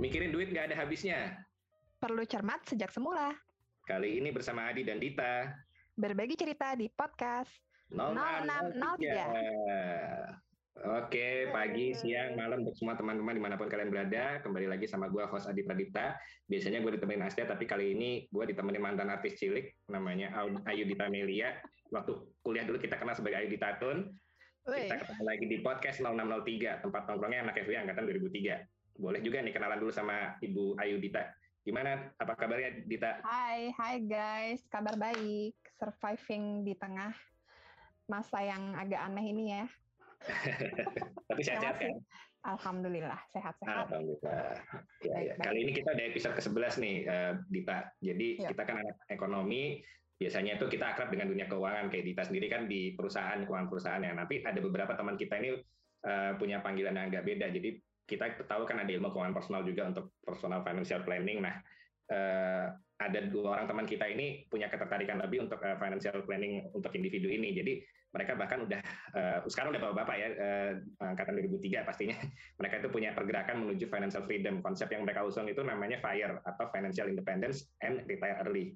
Mikirin duit nggak ada habisnya. Perlu cermat sejak semula. Kali ini bersama Adi dan Dita. Berbagi cerita di podcast 0603. Oke, pagi, siang, malam untuk semua teman-teman di mana pun kalian berada. Kembali lagi sama gue, host Adi Pradipta. Biasanya gue ditemenin Astia, tapi kali ini gue ditemenin mantan artis cilik, namanya Ayu Dita Melia. Waktu kuliah dulu kita kenal sebagai Ayu Dita Tun. Kita ketemu lagi di podcast 0603, tempat nongkrongnya anak FW Angkatan 2003. Boleh juga nih kenalan dulu sama Ibu Ayu Dita. Gimana? Apa kabarnya Dita? Hai, hai guys. Kabar baik. Surviving di tengah masa yang agak aneh ini ya. Tapi sehat-sehat kan? Alhamdulillah, sehat-sehat. Alhamdulillah. Ya, ya. Kali ini kita ada episode ke-11 nih, uh, Dita. Jadi ya. kita kan anak ekonomi, biasanya itu kita akrab dengan dunia keuangan. Kayak Dita sendiri kan di perusahaan, keuangan perusahaan ya. Tapi ada beberapa teman kita ini uh, punya panggilan yang agak beda. Jadi kita tahu kan ada ilmu keuangan personal juga untuk personal financial planning. Nah, uh, ada dua orang teman kita ini punya ketertarikan lebih untuk uh, financial planning untuk individu ini. Jadi mereka bahkan udah uh, sekarang udah bapak-bapak ya uh, angkatan 2003 pastinya. Mereka itu punya pergerakan menuju financial freedom. Konsep yang mereka usung itu namanya FIRE atau Financial Independence and Retire Early.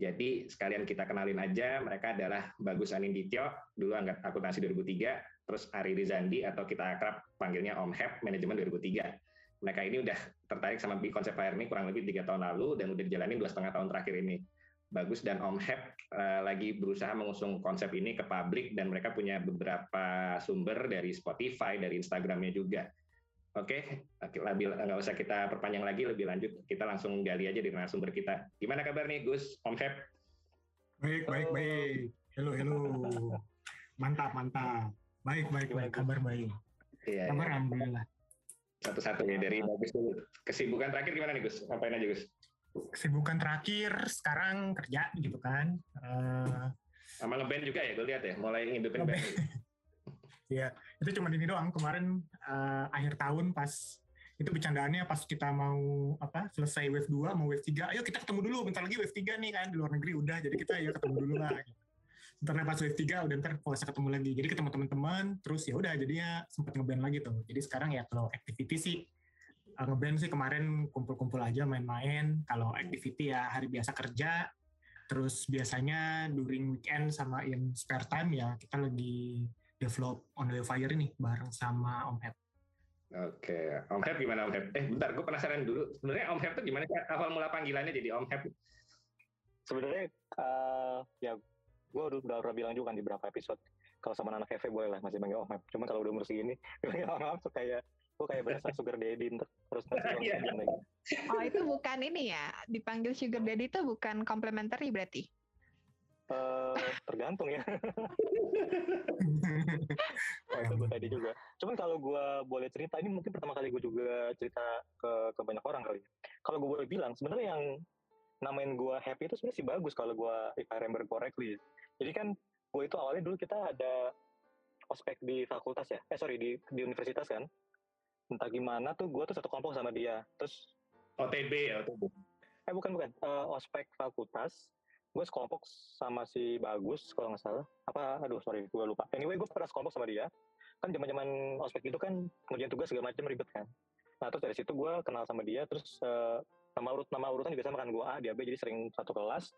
Jadi sekalian kita kenalin aja, mereka adalah Bagus Anindityo, dulu angkat akuntansi 2003, terus Ari Rizandi atau kita akrab panggilnya Om Hep, manajemen 2003 mereka ini udah tertarik sama konsep Fire ini kurang lebih tiga tahun lalu dan udah dijalanin dua setengah tahun terakhir ini. Bagus dan Om Hep uh, lagi berusaha mengusung konsep ini ke publik dan mereka punya beberapa sumber dari Spotify, dari Instagramnya juga. Oke, okay, nggak usah kita perpanjang lagi, lebih lanjut kita langsung gali aja di narasumber kita. Gimana kabar nih Gus, Om Hep? Baik, baik, baik. Halo, halo. Mantap, mantap. Baik, baik, baik. Kabar baik. Iya, kabar iya. alhamdulillah satu-satu ya dari Bagus dulu. Kesibukan terakhir gimana nih Gus? Ngapain aja Gus? Kesibukan terakhir sekarang kerja gitu kan. Uh, Sama ngeband juga ya, gue lihat ya, mulai ngidupin band. Iya, itu cuma ini doang. Kemarin uh, akhir tahun pas itu bercandaannya pas kita mau apa selesai wave 2 mau wave 3 ayo kita ketemu dulu bentar lagi wave 3 nih kan di luar negeri udah jadi kita ayo ketemu dulu lah gitu ntar pas wave 3 udah ntar puasa ketemu lagi jadi ketemu teman-teman terus ya udah jadinya sempat ngeband lagi tuh jadi sekarang ya kalau activity sih uh, ngeband sih kemarin kumpul-kumpul aja main-main kalau activity ya hari biasa kerja terus biasanya during weekend sama in spare time ya kita lagi develop on the fire ini bareng sama Om Hep Oke, Om Hep gimana Om Hep? Eh bentar, gue penasaran dulu. Sebenarnya Om Hep tuh gimana sih awal mula panggilannya jadi Om Hep? Sebenarnya uh, ya gue udah, udah pernah bilang juga kan di beberapa episode kalau sama anak Hefe boleh lah masih panggil Om Cuma kalau udah umur segini panggil Om tuh kayak gue kayak berasa sugar daddy terus ngasih yeah. lagi. Oh itu bukan ini ya dipanggil sugar daddy itu bukan complementary berarti? Uh, tergantung ya. oh, itu gue tadi juga. Cuman kalau gue boleh cerita, ini mungkin pertama kali gue juga cerita ke, ke banyak orang kali. Kalau gue boleh bilang, sebenarnya yang namain gue happy itu sebenarnya sih bagus kalau gue if I remember correctly. Jadi kan gue itu awalnya dulu kita ada ospek di fakultas ya, eh sorry di di universitas kan. Entah gimana tuh gue tuh satu kelompok sama dia. Terus OTB ya OTB. Eh bukan bukan uh, ospek fakultas. Gue sekelompok sama si Bagus kalau nggak salah. Apa? Aduh sorry gue lupa. Anyway gue pernah sekelompok sama dia. Kan zaman zaman ospek itu kan ngerjain tugas segala macam ribet kan. Nah terus dari situ gue kenal sama dia. Terus uh, nama urut nama urutan juga sama kan gue A dia B jadi sering satu kelas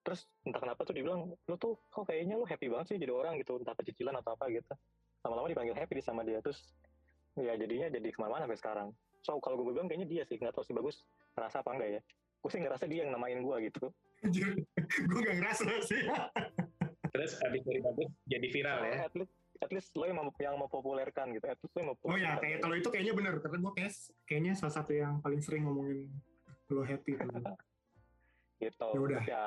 terus entah kenapa tuh dibilang lu tuh kok kayaknya lu happy banget sih jadi orang gitu entah kecicilan atau apa gitu. Lama-lama dipanggil happy sama dia terus ya jadinya jadi ke mana-mana sampai sekarang. So kalau gue bilang kayaknya dia sih nggak tahu sih bagus ngerasa apa enggak ya. Gue sih ngerasa dia yang namain gue gitu. Gue gak ngerasa sih. Terus habis dari bagus jadi viral ya? at least, at least lo yang mau yang mau populerkan gitu at least lo yang mau oh ya kayak kalau itu kayaknya benar karena gue kayak kayaknya salah satu yang paling sering ngomongin lo happy gitu. Yaudah. ya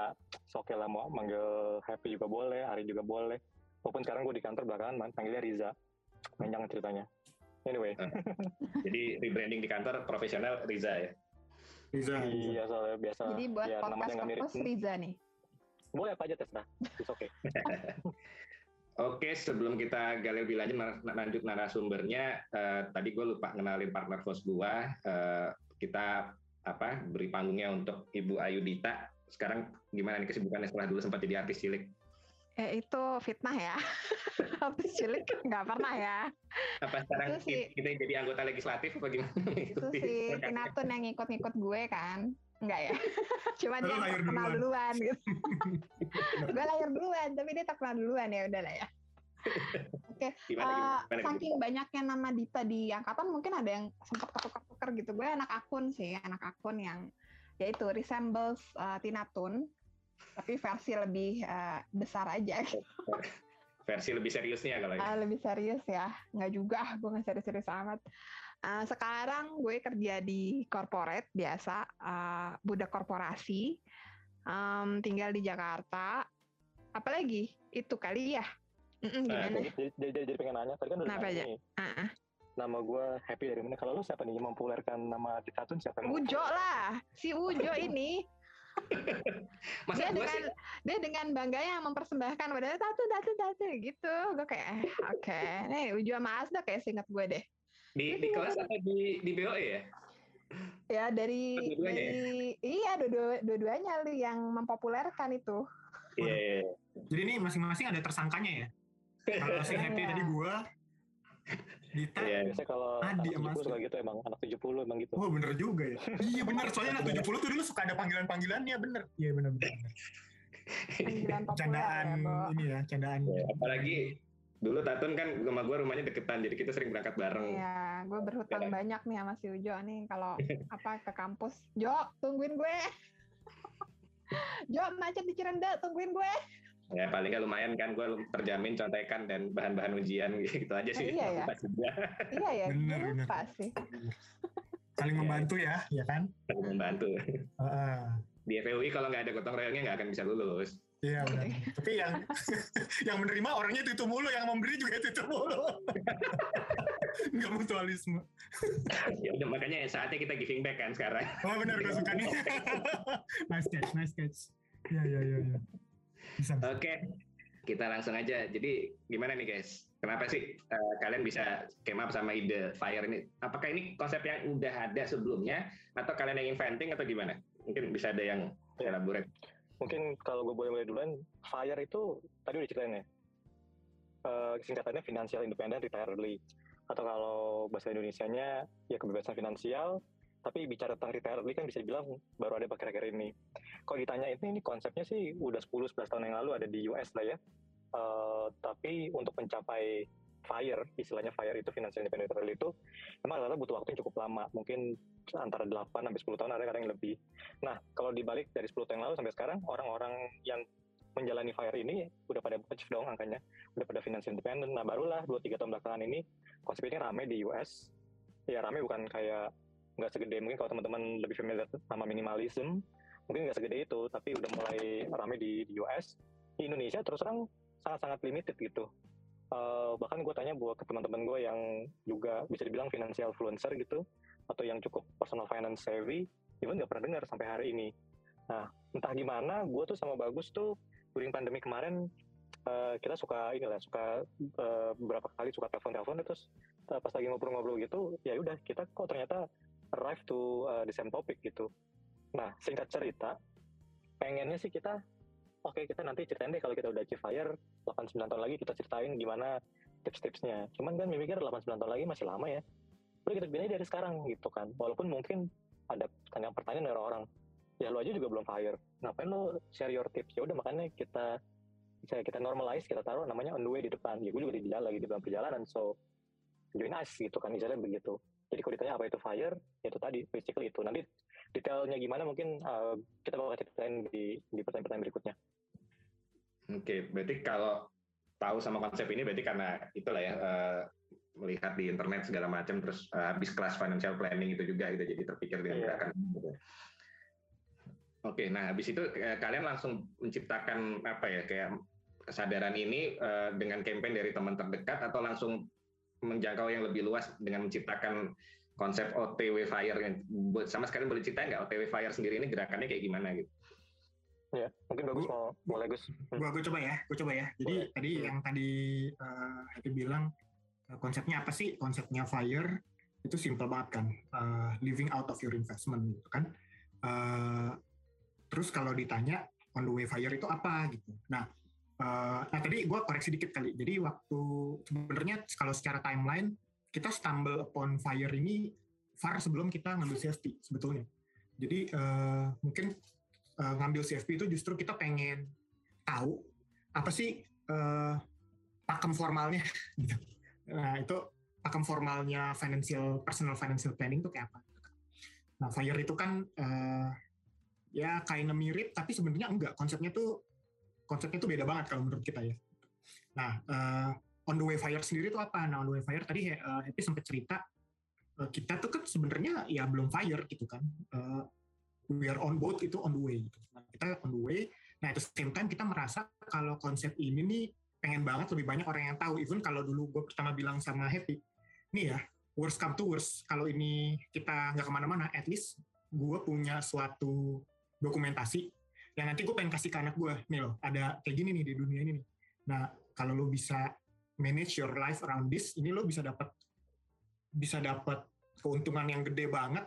oke okay lah mau manggil happy juga boleh hari juga boleh. Walaupun sekarang gue di kantor belakangan panggilnya Riza. Panjang ceritanya. Anyway. Jadi rebranding di kantor profesional Riza ya? Riza. Iya soalnya biasa. Jadi buat ya, podcast mirip. Riza nih. Boleh apa aja terserah oke okay. Oke, sebelum kita gali lebih lanjut lanjut narasumbernya, uh, tadi gue lupa ngenalin partner host gue. Uh, kita apa beri panggungnya untuk Ibu Ayu Dita. Sekarang gimana nih kesibukannya setelah dulu sempat jadi artis cilik? Eh, itu fitnah ya. Habis cilik nggak pernah ya. Apa sekarang Itu sih- kita jadi anggota legislatif apa gimana? Itu si Tinatun yang ngikut-ngikut gue kan. Enggak ya. Cuma dia lahir terkenal duluan. duluan gitu. gue lahir duluan, tapi dia terkenal duluan ya udah lah ya. Oke, Gimana, gimana, eh, gimana, gimana? saking banyaknya nama Dita di angkatan mungkin ada yang sempat ketukar-tukar gitu. Gue anak akun sih, anak akun yang yaitu resembles uh, Tinatun, tapi versi lebih eh, besar aja. Versi lebih seriusnya kalau ini. Ah, lebih serius ya nggak juga gue nggak serius-serius amat Ah, sekarang gue kerja di corporate biasa ah, budak korporasi Em, tinggal di Jakarta apalagi itu kali ya Mm-mm, Nah, jadi, jadi, jadi, jadi pengen nanya tadi kan udah Kenapa nanya aja? nih ah. nama gue happy dari mana kalau lu siapa nih yang mempopulerkan nama Ditatun siapa yang Ujo lah si Ujo ini Masa dia dengan sih dia dengan bangganya mempersembahkan pada tatu tatu tatu gitu gue kayak eh, oke nih Ujo sama Asda kayak seingat gue deh di, di kelas atau di di BOE ya? ya dari, ya? dari iya dua dua-duanya lu yang mempopulerkan itu Iya. iya, iya. Jadi ini masing-masing ada tersangkanya ya. Kalau si Happy Iya. tadi gua, Dita, Iya. biasanya kalau Adi anak sama 70 suka gitu emang anak 70 emang gitu oh bener juga ya. iya bener, soalnya anak 70 tuh dulu suka ada panggilan-panggilannya, bener. Iya bener bener. panggilan populer Candaan ya, ini ya, candaan. Ya, apalagi dulu Tatun kan sama gue rumahnya deketan, jadi kita sering berangkat bareng. Iya, gue berhutang Ya. banyak nih sama si Ujo nih kalau apa ke kampus. Jo, tungguin gue. Jo, macet di Cirende, tungguin gue. Ya paling nggak lumayan kan, gue terjamin contekan dan bahan-bahan ujian gitu aja sih. iya ya. Pas juga Iya ya, Bener, gue bener. lupa sih. Saling Iya. membantu ya, ya kan? saling membantu. Heeh. Di FUI kalau nggak ada gotong royongnya nggak akan bisa lulus. Iya benar. Tapi yang yang menerima orangnya itu itu mulu, yang memberi juga itu itu mulu. Enggak mutualisme. ya udah makanya saatnya kita giving back kan sekarang. Oh benar, gue suka nih. nice catch, nice catch. Iya iya iya. iya. Bisa. bisa. Oke, kita langsung aja. Jadi gimana nih guys? Kenapa sih eh, kalian bisa came up sama ide fire ini? Apakah ini konsep yang udah ada sebelumnya atau kalian yang inventing atau gimana? Mungkin bisa ada yang elaborate. mungkin kalau gue boleh mulai duluan FIRE itu tadi udah ceritain ya Eh, singkatannya Financial Independent Retire Early atau kalau bahasa Indonesianya ya kebebasan finansial tapi bicara tentang retire early kan bisa dibilang baru ada akhir-akhir ini. Kalau ditanya ini, ini konsepnya sih udah 10-11 tahun yang lalu ada di US lah ya. Eh, tapi untuk mencapai FIRE, istilahnya FIRE itu Financial Independent itu emang rata-rata butuh waktu yang cukup lama. Mungkin antara 8 sampai 10 tahun ada kadang yang lebih. Nah, kalau dibalik dari 10 tahun yang lalu sampai sekarang, orang-orang yang menjalani FIRE ini udah pada achieve dong angkanya, udah pada financial independent. Nah, barulah 2-3 tahun belakangan ini, konsep ini rame di US. Ya, rame bukan kayak nggak segede, mungkin kalau teman-teman lebih familiar sama minimalism, mungkin nggak segede itu, tapi udah mulai rame di, di US. Di Indonesia terus terang sangat-sangat limited gitu. Eh, bahkan gue tanya buat ke teman-teman gue yang juga bisa dibilang financial influencer gitu, atau yang cukup personal finance savvy, even nggak pernah dengar sampai hari ini. Nah, entah gimana, gue tuh sama Bagus tuh during pandemi kemarin eh, kita suka inilah suka eh, beberapa kali suka telepon-telepon terus eh, pas lagi ngobrol-ngobrol gitu, ya udah kita kok ternyata arrive to eh, the same topic gitu. Nah, singkat cerita, pengennya sih kita oke kita nanti ceritain deh kalau kita udah achieve fire 8-9 tahun lagi kita ceritain gimana tips-tipsnya. Cuman kan mikir 8-9 tahun lagi masih lama ya. Udah kita aja dari sekarang gitu kan. Walaupun mungkin ada pertanyaan-pertanyaan dari orang ya lu aja juga belum fire ngapain lu share your tips ya udah makanya kita bisa kita normalize kita taruh namanya on the way di depan ya gue juga di jalan lagi di dalam perjalanan so join us gitu kan misalnya begitu jadi kalau ditanya apa itu fire ya itu tadi basically itu nanti detailnya gimana mungkin uh, kita bakal ceritain di di pertanyaan-pertanyaan berikutnya Oke, berarti kalau tahu sama konsep ini berarti karena itulah ya eh, melihat di internet segala macam terus eh, habis kelas financial planning itu juga gitu jadi terpikir dengan Iya. gerakan gitu. Oke, nah habis itu eh, kalian langsung menciptakan apa ya kayak kesadaran ini eh, dengan campaign dari teman terdekat atau langsung menjangkau yang lebih luas dengan menciptakan konsep OTW Fire sama sekali boleh ceritain nggak OTW Fire sendiri ini gerakannya kayak gimana gitu? ya mungkin bagus mau boleh Gus Hmm. Gua, gua coba ya, gua coba ya. Jadi Boleh. tadi yang tadi uh, Happy bilang uh, konsepnya apa sih? Konsepnya fire itu simple banget kan, uh, living out of your investment gitu kan. Uh, terus kalau ditanya on the way fire itu apa gitu. Nah, Uh, nah tadi gue koreksi dikit kali. Jadi waktu sebenarnya kalau secara timeline kita stumble upon fire ini far sebelum kita ngambil CFP sebetulnya. Jadi uh, mungkin uh, ngambil CFP itu justru kita pengen tahu apa sih uh, pakem formalnya gitu. Nah itu pakem formalnya financial personal financial planning itu kayak apa? Nah fire itu kan uh, ya kayaknya mirip tapi sebenarnya enggak konsepnya tuh konsepnya itu beda banget kalau menurut kita ya. Nah, uh, on the way fire sendiri itu apa? Nah, on the way fire tadi uh, Happy sempat cerita uh, kita tuh kan sebenarnya ya belum fire gitu kan. Uh, we are on boat itu on the way. Gitu. Nah, kita on the way. Nah, the same time kita merasa kalau konsep ini nih pengen banget lebih banyak orang yang tahu. Even kalau dulu gue pertama bilang sama Happy, nih ya, worst come to worst, kalau ini kita nggak ke mana-mana, at least gue punya suatu dokumentasi yang nanti gue pengen kasih ke anak gue nih loh ada kayak gini nih di dunia ini nih. Nah kalau lo bisa manage your life around this ini lo bisa dapat bisa dapat keuntungan yang gede banget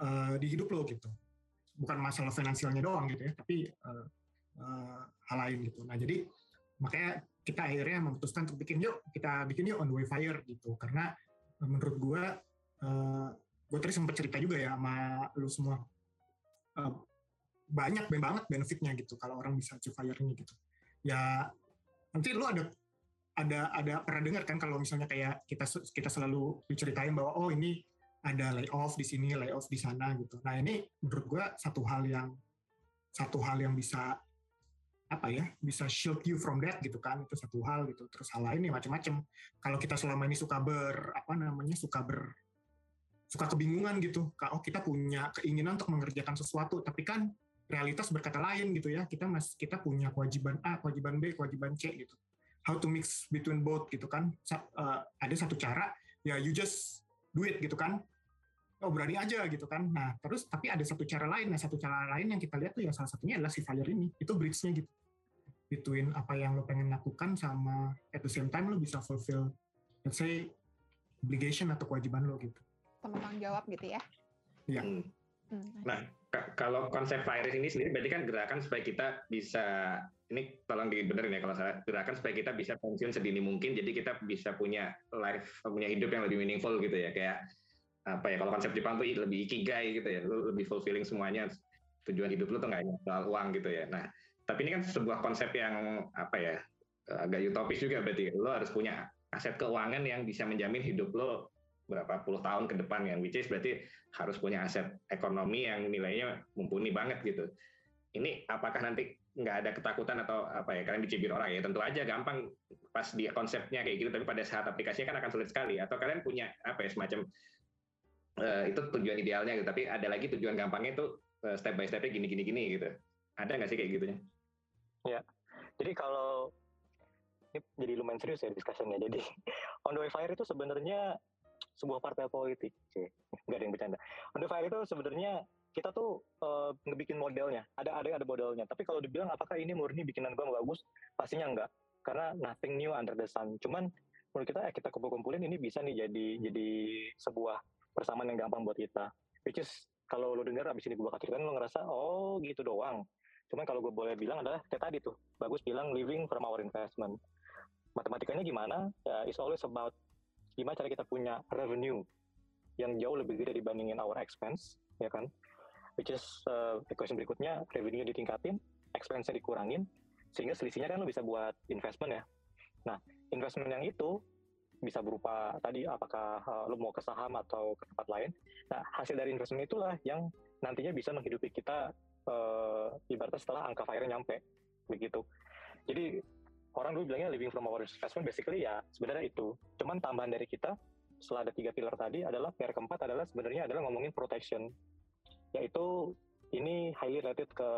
uh, di hidup lo gitu. Bukan masalah finansialnya doang gitu ya tapi uh, uh, hal lain gitu. Nah jadi makanya kita akhirnya memutuskan untuk bikin yuk kita bikin yuk on the way fire gitu. Karena menurut gue uh, gue tadi sempat cerita juga ya sama lu semua. Uh, banyak banget benefitnya gitu kalau orang bisa achieve fire ini gitu. Ya nanti lu ada ada ada pernah dengar kan kalau misalnya kayak kita kita selalu diceritain bahwa oh ini ada layoff di sini layoff di sana gitu. Nah ini menurut gua satu hal yang satu hal yang bisa apa ya bisa shield you from that gitu kan. Itu satu hal gitu. Terus hal lain ya macam-macam kalau kita selama ini suka ber apa namanya suka ber suka kebingungan gitu. Oh kita punya keinginan untuk mengerjakan sesuatu tapi kan realitas berkata lain gitu ya. Kita mas kita punya kewajiban A kewajiban B kewajiban C gitu. How to mix between both gitu kan. Uh, ada satu cara ya you just do it gitu kan. Oh berani aja gitu kan. Nah terus tapi ada satu cara lain. Nah satu cara lain yang kita lihat tuh yang salah satunya adalah si fire ini. Itu bridge-nya gitu. Between apa yang lo pengen lakukan sama at the same time lo bisa fulfill let's say obligation atau kewajiban lo gitu. Teman jawab gitu ya. Iya. Hmm. Hmm. Nah, kalau konsep virus ini sendiri berarti kan gerakan supaya kita bisa ini tolong dibenerin ya kalau salah gerakan supaya kita bisa pensiun sedini mungkin jadi kita bisa punya life punya hidup yang lebih meaningful gitu ya kayak apa ya kalau konsep Jepang tuh lebih ikigai gitu ya lu lebih fulfilling semuanya tujuan hidup lu tuh nggak hanya soal uang gitu ya nah tapi ini kan sebuah konsep yang apa ya agak utopis juga berarti lo harus punya aset keuangan yang bisa menjamin hidup lo berapa puluh tahun ke depan yang which is berarti harus punya aset ekonomi yang nilainya mumpuni banget gitu. Ini apakah nanti nggak ada ketakutan atau apa ya kalian dicibir orang ya tentu aja gampang pas di konsepnya kayak gitu tapi pada saat aplikasinya kan akan sulit sekali atau kalian punya apa ya semacam uh, itu tujuan idealnya gitu tapi ada lagi tujuan gampangnya itu uh, step by stepnya gini gini gini gitu ada nggak sih kayak gitunya? Ya jadi kalau ini jadi lumayan serius ya discussionnya jadi on the way fire itu sebenarnya sebuah partai politik, nggak ada yang bercanda. The Fire itu sebenarnya kita tuh uh, ngebikin modelnya, ada ada ada modelnya. Tapi kalau dibilang apakah ini murni bikinan gue bagus, pastinya enggak, karena nothing new under the sun. Cuman menurut kita eh, kita kumpul-kumpulin ini bisa nih jadi jadi sebuah persamaan yang gampang buat kita. Which is kalau lo dengar abis ini gue bakal ceritain lo ngerasa oh gitu doang. Cuman kalau gue boleh bilang adalah kayak tadi tuh, bagus bilang living from our investment. Matematikanya gimana? Ya, it's always about gimana cara kita punya revenue yang jauh lebih gede dibandingin our expense, ya kan? Which is uh, question berikutnya, revenue ditingkatin, expense dikurangin, sehingga selisihnya kan lo bisa buat investment ya. Nah, investment yang itu bisa berupa tadi apakah uh, lo mau ke saham atau ke tempat lain. Nah, hasil dari investment itulah yang nantinya bisa menghidupi kita uh, ibaratnya setelah angka fire nyampe begitu. Jadi orang dulu bilangnya living from our investment basically ya sebenarnya itu. Cuman tambahan dari kita setelah ada tiga pilar tadi adalah pilar keempat adalah sebenarnya adalah ngomongin protection. Yaitu ini highly related ke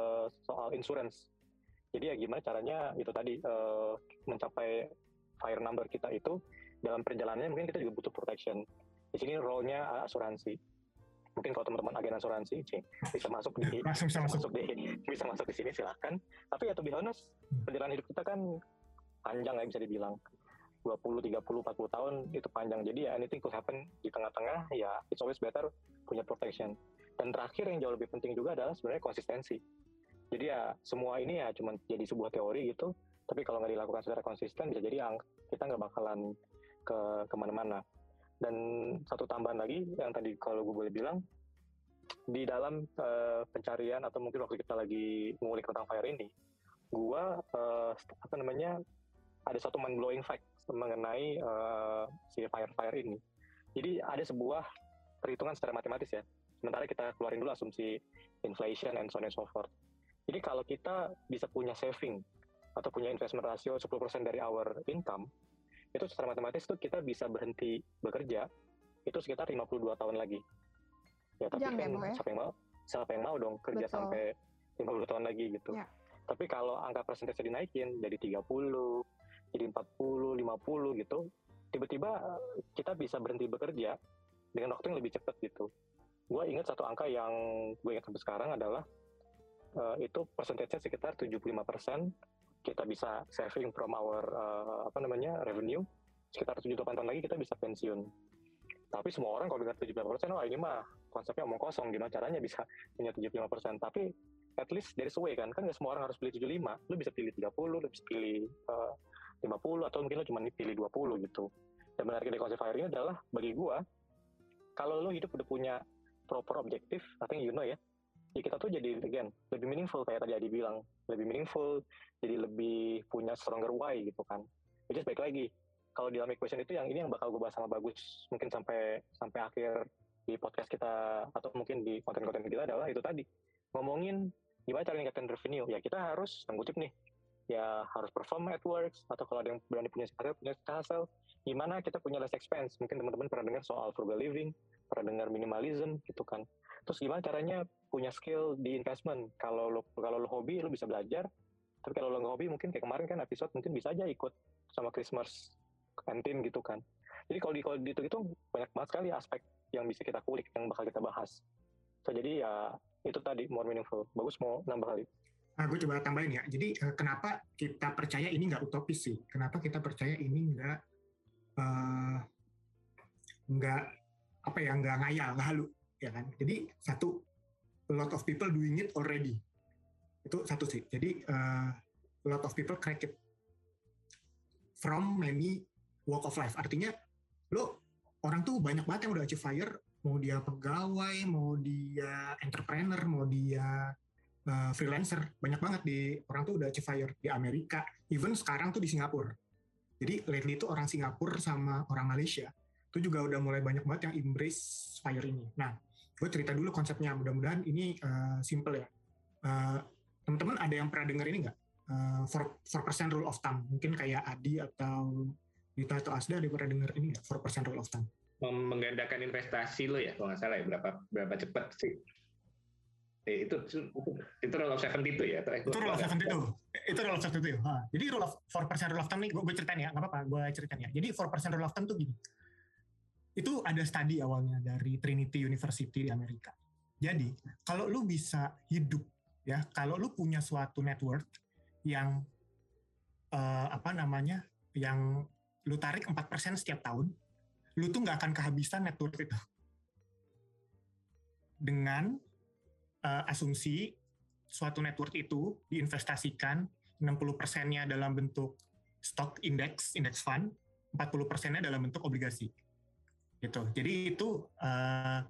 soal insurance. Jadi ya gimana caranya itu tadi uh, mencapai fire number kita itu dalam perjalanannya mungkin kita juga butuh protection. Di sini role-nya asuransi. Mungkin kalau teman-teman agen asuransi cing, bisa masuk di bisa masuk. masuk di bisa masuk di sini silahkan tapi ya to be honest perjalanan hidup kita kan panjang ya bisa dibilang 20, 30, 40 tahun itu panjang. Jadi ya anything could happen di tengah-tengah ya it's always better punya protection. Dan terakhir yang jauh lebih penting juga adalah sebenarnya konsistensi. Jadi ya semua ini ya cuma jadi sebuah teori gitu. Tapi kalau nggak dilakukan secara konsisten bisa jadi kita nggak bakalan ke ke mana-mana. Dan satu tambahan lagi yang tadi kalau gue boleh bilang di dalam uh, pencarian atau mungkin waktu kita lagi mengulik tentang fire ini, gue uh, apa namanya ada satu mind blowing fact mengenai uh, si fire fire ini. Jadi ada sebuah perhitungan secara matematis ya. Sementara kita keluarin dulu asumsi inflation and so on and so forth. Jadi kalau kita bisa punya saving atau punya investment ratio 10% dari our income, itu secara matematis tuh kita bisa berhenti bekerja itu sekitar 52 tahun lagi. Ya tapi Jangan kan ya, siapa yang mau siapa yang mau dong kerja Betul. sampai 50 tahun lagi gitu. Ya. Tapi kalau angka persentase dinaikin jadi 30, jadi 40, 50 gitu, tiba-tiba kita bisa berhenti bekerja dengan waktu yang lebih cepat gitu. Gue ingat satu angka yang gue ingat sampai sekarang adalah uh, itu persentasenya sekitar 75 persen kita bisa saving from our uh, apa namanya revenue sekitar 7-8 tahun lagi kita bisa pensiun tapi semua orang kalau dengar 75 persen oh ini mah konsepnya omong kosong gimana caranya bisa punya 75 persen tapi at least dari way kan kan nggak semua orang harus pilih 75 lu bisa pilih 30 lu bisa pilih uh, 50 atau mungkin lu cuma pilih 20 gitu. Dan menarik dari konsep ini adalah bagi gua kalau lu hidup udah punya proper objektif I think you know ya ya kita tuh jadi again lebih meaningful kayak tadi Adi bilang. Lebih meaningful jadi lebih punya stronger why gitu kan. Which is baik lagi. Kalau di dalam equation itu yang ini yang bakal gue bahas sama bagus mungkin sampai sampai akhir di podcast kita atau mungkin di konten-konten kita adalah itu tadi. Ngomongin gimana cara meningkatkan revenue? Ya kita harus mengutip nih ya harus perform at works atau kalau ada yang berani punya hasil punya hasil gimana kita punya less expense. Mungkin teman-teman pernah dengar soal frugal living pernah dengar minimalism gitu kan. Terus gimana caranya punya skill di investment? Kalau lo kalau lo hobi lo bisa belajar. Tapi kalau lo nggak hobi mungkin kayak kemarin kan episode mungkin bisa aja ikut sama Christmas kantin gitu kan. Jadi kalau di kalau di itu itu banyak banget sekali aspek yang bisa kita kulik yang bakal kita bahas. So, jadi ya itu tadi more meaningful. Bagus mau nambah kali Nah, gue coba tambahin ya. Jadi uh, kenapa kita percaya ini nggak utopis sih? Kenapa kita percaya ini nggak uh, apa ya nggak ngayal, nggak halu, ya kan? Jadi satu, a lot of people doing it already. Itu satu sih. Jadi uh, a lot of people crack it from many walk of life. Artinya lo orang tuh banyak banget yang udah achieve fire, mau dia pegawai, mau dia entrepreneur, mau dia uh, freelancer. Banyak banget di orang tuh udah achieve di Amerika. Even sekarang tuh di Singapura. Jadi lately itu orang Singapura sama orang Malaysia itu juga udah mulai banyak banget yang embrace fire ini. Nah gue cerita dulu konsepnya. Mudah-mudahan ini uh, simple ya. Uh, teman-teman ada yang pernah dengar ini nggak? Four percent rule of thumb. Mungkin kayak Adi atau Dita atau Asda ada pernah dengar ini nggak? Four percent rule of thumb. Menggandakan investasi lo ya kalau nggak salah ya. Berapa berapa cepat sih Eh, itu, itu rule of seventy itu ya? Itu rule of seventy itu. Itu rule of seventy itu. Jadi rule of four percent rule of thumb nih, gue, gue ceritain ya, nggak apa-apa, gue ceritain ya. Jadi four percent rule of thumb tuh gini. Itu ada studi awalnya dari Trinity University di Amerika. Jadi kalau lu bisa hidup ya, kalau lu punya suatu network yang uh, apa namanya, yang lu tarik 4% setiap tahun, lu tuh nggak akan kehabisan network itu. Dengan uh, asumsi suatu network itu diinvestasikan 60 persennya dalam bentuk stock index, index fund, 40 persennya dalam bentuk obligasi. Gitu. Jadi itu uh,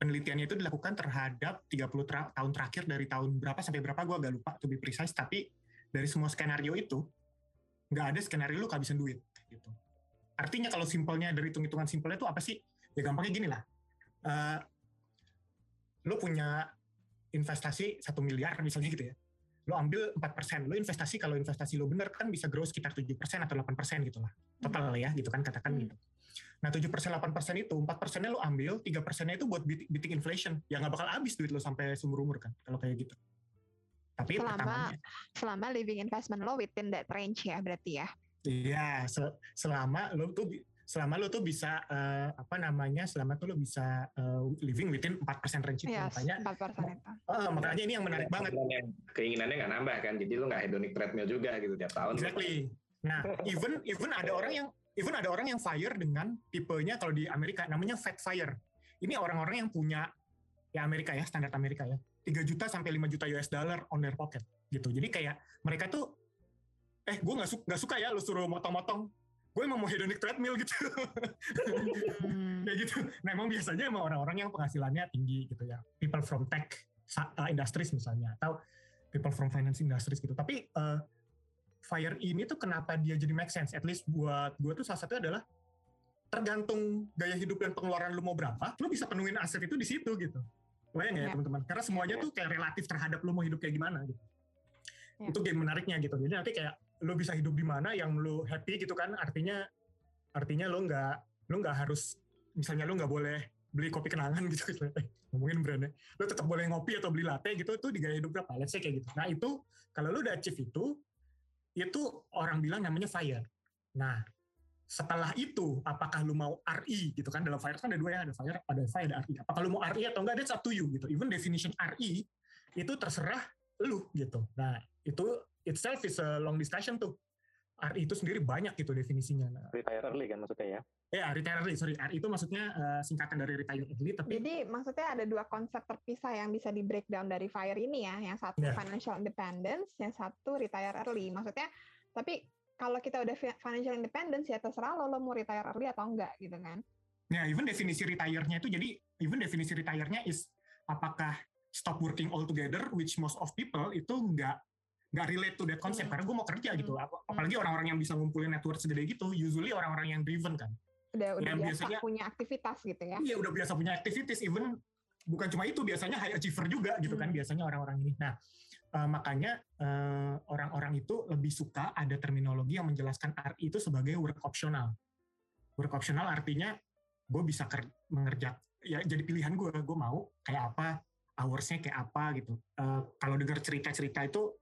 penelitiannya itu dilakukan terhadap 30 tra tahun terakhir dari tahun berapa sampai berapa gue agak lupa be precise tapi dari semua skenario itu nggak ada skenario lu kehabisan duit gitu. Artinya kalau simpelnya dari hitung-hitungan simpelnya itu apa sih? Ya gampangnya gini lah. Uh, lu punya investasi satu miliar misalnya gitu ya lo ambil 4%, lo investasi kalau investasi lo bener kan bisa grow sekitar 7% atau 8% gitu lah. Total lah ya gitu kan katakan hmm. gitu. Nah 7% 8% itu 4 persennya lo ambil, 3 persennya itu buat beating inflation. Ya nggak bakal habis duit lo sampai seumur umur kan kalau kayak gitu. Tapi selama pertamanya, selama living investment lo within that range ya berarti ya. Iya, se selama lo tuh selama lo tuh bisa uh, apa namanya selama tuh lo bisa uh, living within 4% range itu. Yes, makanya 4% itu. Uh, makanya ini yang menarik ya, banget keinginannya nggak nambah kan jadi lo nggak hedonic treadmill juga gitu tiap tahun. Exactly. Nah even even ada orang yang even ada orang yang fire dengan tipenya kalau di Amerika namanya fat fire. Ini orang-orang yang punya ya Amerika ya standar Amerika ya 3 juta sampai 5 juta US dollar on their pocket gitu. Jadi kayak mereka tuh eh gue nggak su gak suka ya lu suruh motong-motong gue emang mau hedonic treadmill gitu. Hmm. kayak gitu. Nah emang biasanya emang orang-orang yang penghasilannya tinggi gitu ya. People from tech uh, industries misalnya atau people from finance industries gitu. Tapi uh, fire ini tuh kenapa dia jadi make sense? At least buat gue tuh salah satu adalah tergantung gaya hidup dan pengeluaran lu mau berapa lu bisa penuhin aset itu di situ gitu. Bayang ya, ya. teman-teman. Karena semuanya ya. tuh kayak relatif terhadap lu mau hidup kayak gimana gitu. Ya. itu game menariknya gitu. Jadi nanti kayak lu bisa hidup di mana yang lu happy gitu kan? Artinya artinya lu nggak lu nggak harus misalnya lu nggak boleh beli kopi kenangan gitu, gitu. ngomongin brandnya lu tetap boleh ngopi atau beli latte gitu itu di gaya hidup berapa let's say kayak gitu. Nah itu kalau lu udah achieve itu itu orang bilang namanya fire. Nah setelah itu apakah lu mau RI gitu kan? Dalam fire kan ada dua ya ada fire ada fire ada RI apakah lu mau RI atau enggak that's up to you gitu. Even definition RI itu terserah lu gitu. Nah itu itself is a long discussion tuh. RI itu sendiri banyak gitu definisinya. Nah, retire early kan maksudnya ya? Ya, retire early. Sorry, RI itu maksudnya uh, singkatan dari retire early. Tapi jadi maksudnya ada dua konsep terpisah yang bisa di breakdown dari FIRE ini ya. Yang satu yeah. financial independence, yang satu retire early. Maksudnya, tapi kalau kita udah financial independence ya terserah lo lo mau retire early atau enggak gitu kan? Ya, even definisi retire-nya itu jadi even definisi retire-nya is apakah stop working altogether, which most of people itu enggak nggak relate to that concept hmm. karena gue mau kerja gitu. Hmm. apalagi orang-orang yang bisa ngumpulin network segede gitu usually orang-orang yang driven kan. Udah udah yang biasa biasanya, punya aktivitas gitu ya. Iya udah biasa punya aktivitas even bukan cuma itu biasanya high achiever juga gitu kan hmm. biasanya orang-orang ini. Nah uh, makanya uh, orang-orang itu lebih suka ada terminologi yang menjelaskan RI itu sebagai work optional. Work optional artinya gue bisa mengerja ya jadi pilihan gue gue mau kayak apa hoursnya kayak apa gitu. Uh, kalau dengar cerita-cerita itu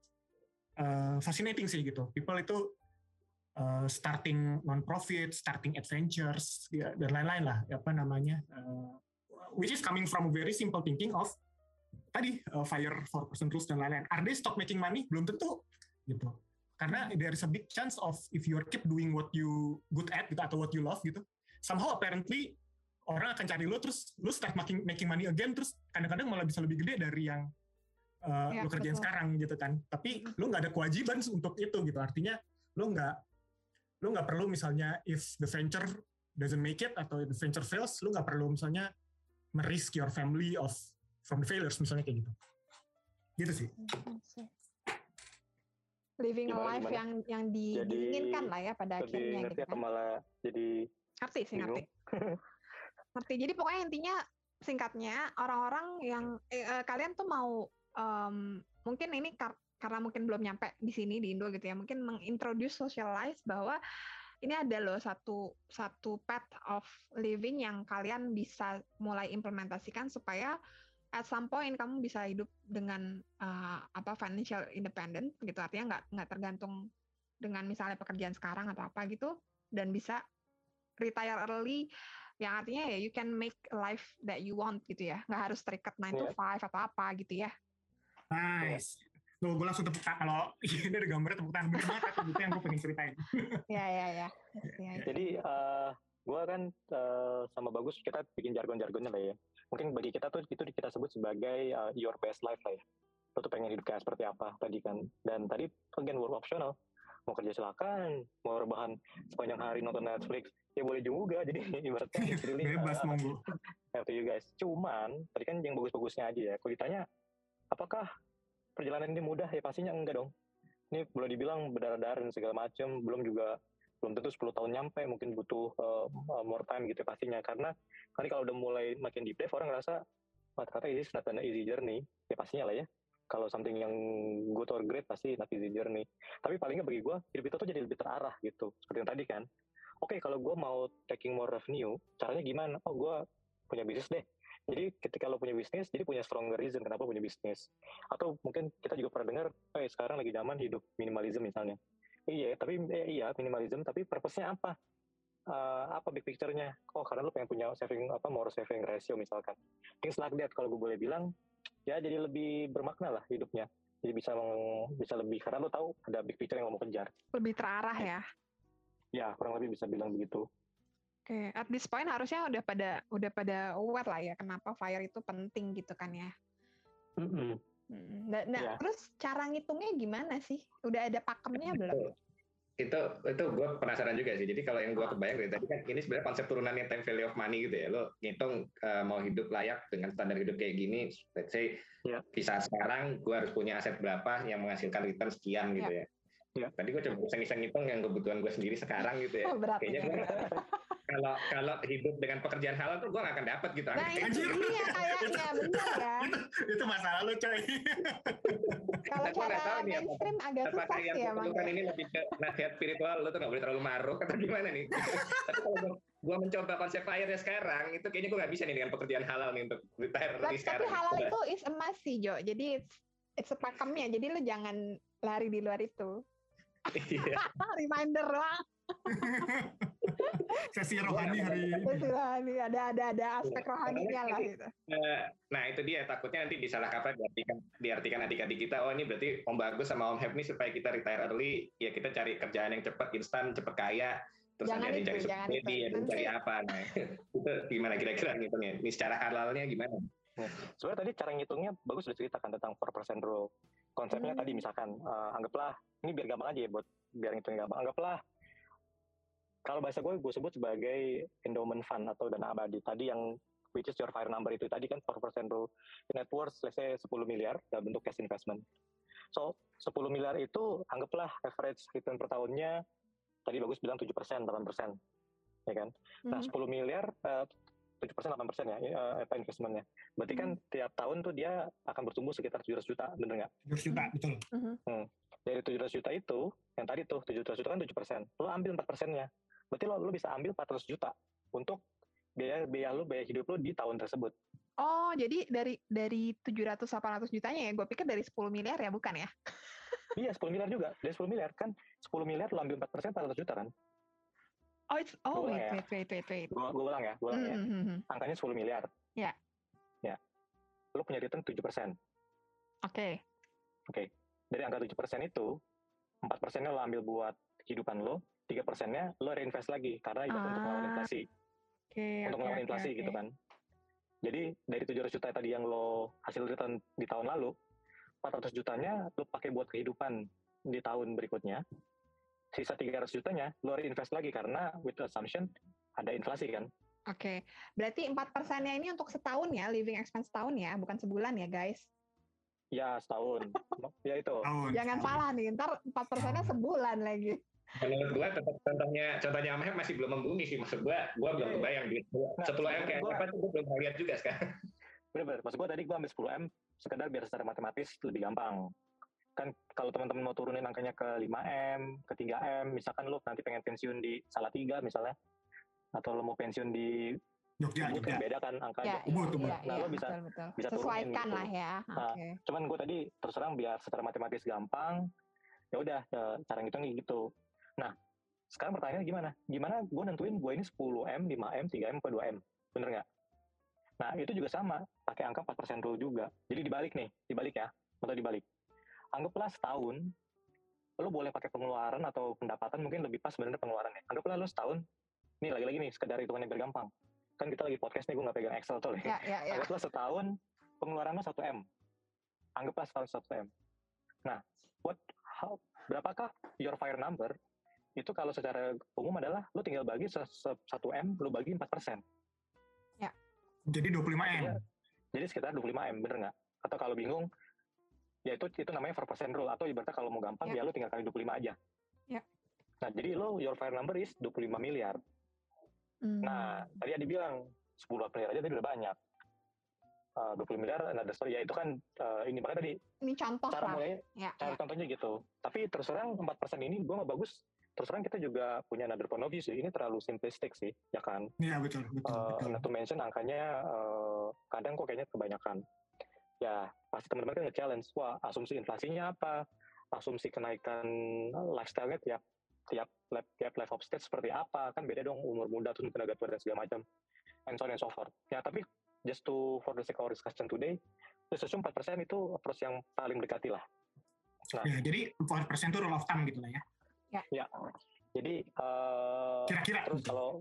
uh, fascinating sih gitu. People itu uh, starting non-profit, starting adventures, ya, dan lain-lain lah, apa namanya, uh, which is coming from a very simple thinking of tadi uh, fire for person rules dan lain-lain. Are they stop making money? Belum tentu, gitu. Karena there is a big chance of if you keep doing what you good at gitu atau what you love gitu, somehow apparently orang akan cari lo terus lo start making making money again terus kadang-kadang malah bisa lebih gede dari yang uh, ya, lu kerjain betul. sekarang gitu kan. Tapi lu nggak ada kewajiban untuk itu gitu. Artinya lu nggak lu nggak perlu misalnya if the venture doesn't make it atau the venture fails lu nggak perlu misalnya merisk your family of from the failures misalnya kayak gitu. Gitu sih. Living gimana, a life gimana? yang yang di, jadi, diinginkan lah ya pada akhirnya gitu kan. malah jadi ngerti sih ngerti. Ngerti. Jadi pokoknya intinya singkatnya orang-orang yang eh, eh, kalian tuh mau um, mungkin ini kar karena mungkin belum nyampe di sini di Indo gitu ya, mungkin mengintroduce socialize bahwa ini ada loh satu satu path of living yang kalian bisa mulai implementasikan supaya at some point kamu bisa hidup dengan uh, apa financial independent gitu. Artinya nggak nggak tergantung dengan misalnya pekerjaan sekarang atau apa gitu dan bisa retire early yang artinya ya you can make life that you want gitu ya. Nggak harus terikat 9 to 5 iya. atau apa gitu ya Nice. Tuh, gue langsung tepuk tangan. Kalau ini ada gambarnya tepuk tangan. Bener banget, itu yang gue pengen ceritain. Iya, iya, iya. Jadi, uh, gue kan uh, sama Bagus, kita bikin jargon-jargonnya lah ya. Mungkin bagi kita tuh, itu kita sebut sebagai uh, your best life lah ya. Lo tuh pengen hidup kayak seperti apa tadi kan. Dan tadi, again, work optional. Mau kerja silakan, mau rebahan sepanjang hari nonton Netflix, ya boleh juga. Jadi ibaratnya bebas monggo. Have you guys. Cuman tadi kan yang bagus-bagusnya aja ya. Kalau ditanya apakah perjalanan ini mudah? Ya pastinya enggak dong. Ini boleh dibilang berdarah-darah dan segala macam belum juga belum tentu 10 tahun nyampe mungkin butuh uh, more time gitu ya pastinya. Karena kali kalau udah mulai makin deep dive orang ngerasa kata-kata ini not an easy journey. Ya pastinya lah ya. Kalau something yang good or great pasti not easy journey. Tapi palingnya bagi gue hidup itu tuh jadi lebih terarah gitu. Seperti yang tadi kan. Oke okay, kalau gue mau taking more revenue caranya gimana? Oh gue punya bisnis deh jadi ketika lo punya bisnis, jadi punya stronger reason kenapa punya bisnis. Atau mungkin kita juga pernah dengar, eh sekarang lagi zaman hidup minimalism misalnya. Iya, tapi eh, iya minimalism, tapi purpose-nya apa? Uh, apa big picture-nya? Oh, karena lo pengen punya saving apa more saving ratio misalkan. Things like that kalau gue boleh bilang, ya jadi lebih bermakna lah hidupnya. Jadi bisa bisa lebih karena lo tahu ada big picture yang lo mau kejar. Lebih terarah ya. Ya, kurang lebih bisa bilang begitu. Oke, at this point harusnya udah pada udah pada aware lah ya kenapa fire itu penting gitu kan ya. Mm -hmm. Nah, nah ya. terus cara ngitungnya gimana sih? Udah ada pakemnya belum? itu itu gue penasaran juga sih. Jadi kalau yang gue kebayang dari tadi kan ini sebenarnya konsep turunannya time value of money gitu ya. Lo ngitung uh, mau hidup layak dengan standar hidup kayak gini, let's say yeah. bisa sekarang gue harus punya aset berapa yang menghasilkan return sekian gitu yeah. ya. Ya. Tadi gue coba iseng-iseng ngitung yang kebutuhan gue sendiri sekarang gitu ya. Oh, berat, Kayaknya gue kalau kalau hidup dengan pekerjaan halal tuh gue gak akan dapat gitu. Nah itu dia kayaknya benar ya. itu, itu masalah lo coy. kalau cara tahu mainstream agak susah yang ya. Kan ini lebih ke nasihat spiritual lo tuh gak boleh terlalu maruk atau gimana nih. Tapi kalau gue mencoba konsep ya sekarang itu kayaknya gue gak bisa nih dengan pekerjaan halal nih untuk retire tapi, sekarang. Tapi halal itu is emas sih Jo. Jadi it's sepakemnya. Jadi lo jangan lari di luar itu. Iya. Reminder doang. Sesi rohani hari ini. Sesi rohani ada ada ada aspek iya. rohaninya lah gitu. Eh, nah itu dia takutnya nanti disalah kaprah diartikan diartikan adik-adik kita oh ini berarti Om Bagus sama Om Hep nih supaya kita retire early ya kita cari kerjaan yang cepat instan cepat kaya terus jangan nanti itu, cari jangan itu. ya cari apa nah itu gimana kira-kira ngitungnya ini secara halalnya gimana? Nah, sebenarnya tadi cara ngitungnya bagus sudah ceritakan tentang 4% rule. Konsepnya hmm. tadi misalkan uh, anggaplah ini biar gampang aja ya buat biar ngitungnya gampang. Anggaplah kalau bahasa gue gue sebut sebagai endowment fund atau dana abadi. Tadi yang which is your fire number itu tadi kan 4% rule net worth let's say 10 miliar dalam bentuk cash investment. So 10 miliar itu anggaplah average return per tahunnya tadi bagus bilang 7%, 8%. Ya kan? Nah, mm -hmm. 10 miliar uh, tujuh persen delapan persen ya uh, apa investmentnya. Berarti kan hmm. tiap tahun tuh dia akan bertumbuh sekitar tujuh ratus juta, bener nggak? Tujuh juta betul. Hmm. hmm. Dari tujuh ratus juta itu, yang tadi tuh tujuh ratus juta kan tujuh persen. Lo ambil empat persennya, berarti lo, lo bisa ambil empat ratus juta untuk biaya biaya lo biaya hidup lo di tahun tersebut. Oh, jadi dari dari tujuh ratus delapan ratus jutanya ya? Gue pikir dari sepuluh miliar ya, bukan ya? iya, sepuluh miliar juga. Dari sepuluh miliar kan sepuluh miliar lo ambil empat persen empat ratus juta kan? Oh, it's oh wait, ya. wait, wait, wait, wait. Gue ulang ya, gue ulang mm -hmm. ya. Angkanya 10 miliar. Ya. Yeah. Ya. Lo punya return 7 persen. Oke. Okay. Oke. Okay. Dari angka 7 persen itu, 4 persennya lo ambil buat kehidupan lo, 3 persennya lo reinvest lagi karena itu ah. untuk melawan inflasi. Okay, untuk okay, melawan okay, inflasi okay. gitu kan. Jadi dari 700 juta tadi yang lo hasil return di tahun lalu, 400 jutanya lo pakai buat kehidupan di tahun berikutnya sisa 300 jutanya lo reinvest lagi karena with assumption ada inflasi kan. Oke, okay. berarti empat persennya ini untuk setahun ya, living expense setahun ya, bukan sebulan ya guys? Ya setahun, ya itu. Jangan salah nih, ntar empat persennya sebulan lagi. Menurut gua tetap contohnya contohnya Amher masih belum membumi sih maksud gua, gua belum iya. kebayang duit nah, 10 m kayak apa tuh gua belum lihat juga sekarang. Bener-bener, maksud gua tadi gua ambil 10 m sekedar biar secara matematis lebih gampang kan kalau teman-teman mau turunin angkanya ke 5M, ke 3M, misalkan lo nanti pengen pensiun di Salatiga misalnya, atau lo mau pensiun di Jogja, kan beda kan angkanya. Ya, Ubud, Ubud. Ya, nah, ya, lo bisa betul, betul. bisa Sesuaikan gitu. lah ya. Nah, okay. cuman gue tadi terus terang biar secara matematis gampang, ya udah ya, cara ngitungnya gitu. Nah, sekarang pertanyaannya gimana? Gimana gue nentuin gue ini 10M, 5M, 3M, atau 2M? Bener nggak? Nah, itu juga sama, pakai angka 4% rule juga. Jadi dibalik nih, dibalik ya, atau dibalik anggaplah setahun lo boleh pakai pengeluaran atau pendapatan mungkin lebih pas sebenarnya pengeluarannya anggaplah lo setahun nih lagi-lagi nih sekedar hitungan yang bergampang kan kita lagi podcast nih gue nggak pegang Excel tuh ya, ya, ya. anggaplah setahun pengeluaran lo satu m anggaplah setahun satu m nah what how, berapakah your fire number itu kalau secara umum adalah lo tinggal bagi satu m lo bagi empat persen ya jadi 25 m jadi sekitar 25 m bener nggak atau kalau bingung ya itu itu namanya 4% rule atau ibaratnya kalau mau gampang yeah. ya lo tinggal kali 25 aja. Yeah. Nah, jadi lo your fire number is 25 miliar. Mm. Nah, tadi ada bilang 10 miliar aja tadi udah banyak. Uh, 20 miliar another story ya itu kan uh, ini makanya tadi ini contoh cara lah. mulai ya, cara ya. contohnya gitu tapi terus terang 4% ini gue nggak bagus terus terang kita juga punya another point of view sih ini terlalu simplistik sih ya kan iya betul betul, uh, betul. Not to mention angkanya uh, kadang kok kayaknya kebanyakan ya pasti teman-teman kan nge-challenge, wah asumsi inflasinya apa, asumsi kenaikan lifestyle-nya tiap tiap tiap level of stage seperti apa, kan beda dong umur muda terus tenaga tua dan segala macam, and so on and so forth. Ya tapi just to for the sake of discussion today, let's assume 4% itu approach yang paling mendekati lah. Nah, ya, jadi 4% itu rule of thumb gitu lah ya. Ya. ya. Jadi uh, kira-kira terus kalau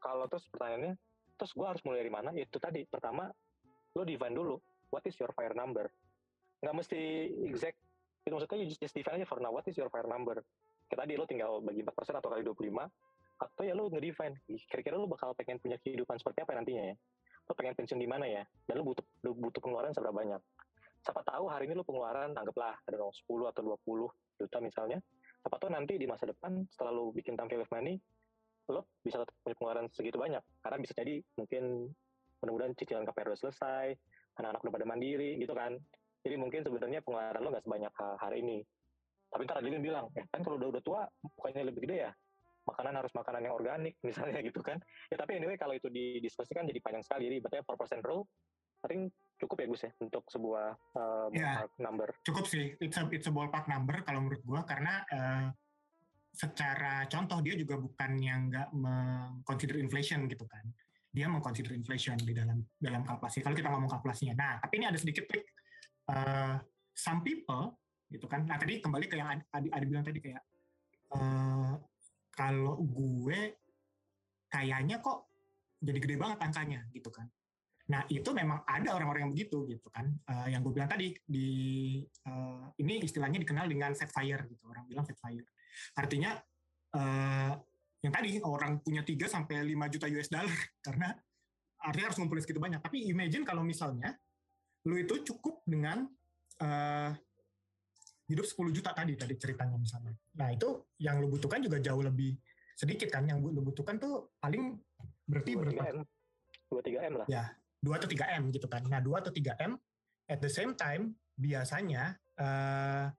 kalau terus pertanyaannya, terus gue harus mulai dari mana? Itu tadi pertama lo define dulu what is your fire number? nggak mesti exact itu maksudnya you just define aja for now what is your fire number kita tadi lo tinggal bagi 4% atau kali 25 atau ya lo nge-define kira-kira lo bakal pengen punya kehidupan seperti apa nantinya ya lo pengen pensiun di mana ya dan lo butuh lo butuh pengeluaran seberapa banyak siapa tahu hari ini lo pengeluaran anggaplah ada 10 atau 20 juta misalnya siapa tahu nanti di masa depan setelah lo bikin time value money lo bisa tetap punya pengeluaran segitu banyak. Karena bisa jadi mungkin mudah-mudahan cicilan KPR udah selesai anak-anak udah pada mandiri gitu kan. Jadi mungkin sebenarnya pengeluaran lo nggak sebanyak hari ini. Tapi ntar Adeline bilang eh kan kalau udah udah tua bukannya lebih gede ya? Makanan harus makanan yang organik misalnya gitu kan. Ya tapi anyway kalau itu didiskusikan jadi panjang sekali. Jadi berarti per percent rule think cukup ya Gus ya untuk sebuah uh, ballpark yeah, number. cukup sih. It's a it's a ballpark number kalau menurut gua karena uh, secara contoh dia juga bukan yang nggak mengconsider inflation gitu kan. Dia mengconsider inflation di dalam dalam kalkulasi kalau kita ngomong kalkulasinya. Nah tapi ini ada sedikit trik uh, some people gitu kan. Nah tadi kembali ke yang Adi, Adi bilang tadi kayak uh, kalau gue kayaknya kok jadi gede banget angkanya gitu kan nah itu memang ada orang-orang yang begitu gitu kan uh, yang gue bilang tadi di uh, ini istilahnya dikenal dengan set fire gitu orang bilang set fire Artinya uh, yang tadi orang punya 3 sampai 5 juta US dollar karena artinya harus ngumpulin segitu banyak. Tapi imagine kalau misalnya lu itu cukup dengan uh, hidup 10 juta tadi tadi ceritanya misalnya. Nah, itu yang lu butuhkan juga jauh lebih sedikit kan yang lu butuhkan tuh paling berarti 2, berapa? 2 3 M lah. Ya, 2 atau 3 M gitu kan. Nah, 2 atau 3 M at the same time biasanya uh,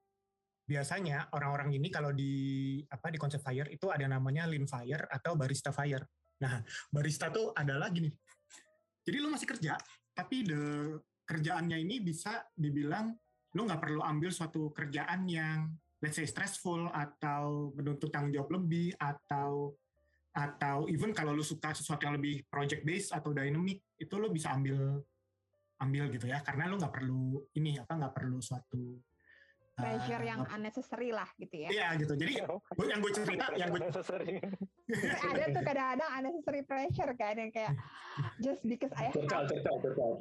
biasanya orang-orang ini kalau di apa di konsep fire itu ada namanya lean fire atau barista fire. Nah, barista tuh adalah gini. Jadi lu masih kerja, tapi the kerjaannya ini bisa dibilang lu nggak perlu ambil suatu kerjaan yang let's say stressful atau menuntut tanggung jawab lebih atau atau even kalau lu suka sesuatu yang lebih project based atau dynamic itu lu bisa ambil ambil gitu ya karena lu nggak perlu ini apa nggak perlu suatu pressure uh, yang unnecessary lah gitu ya. Iya gitu. Jadi gue yang gue cerita yang gue unnecessary. ada tuh kadang-kadang unnecessary pressure kan yang kayak just because I have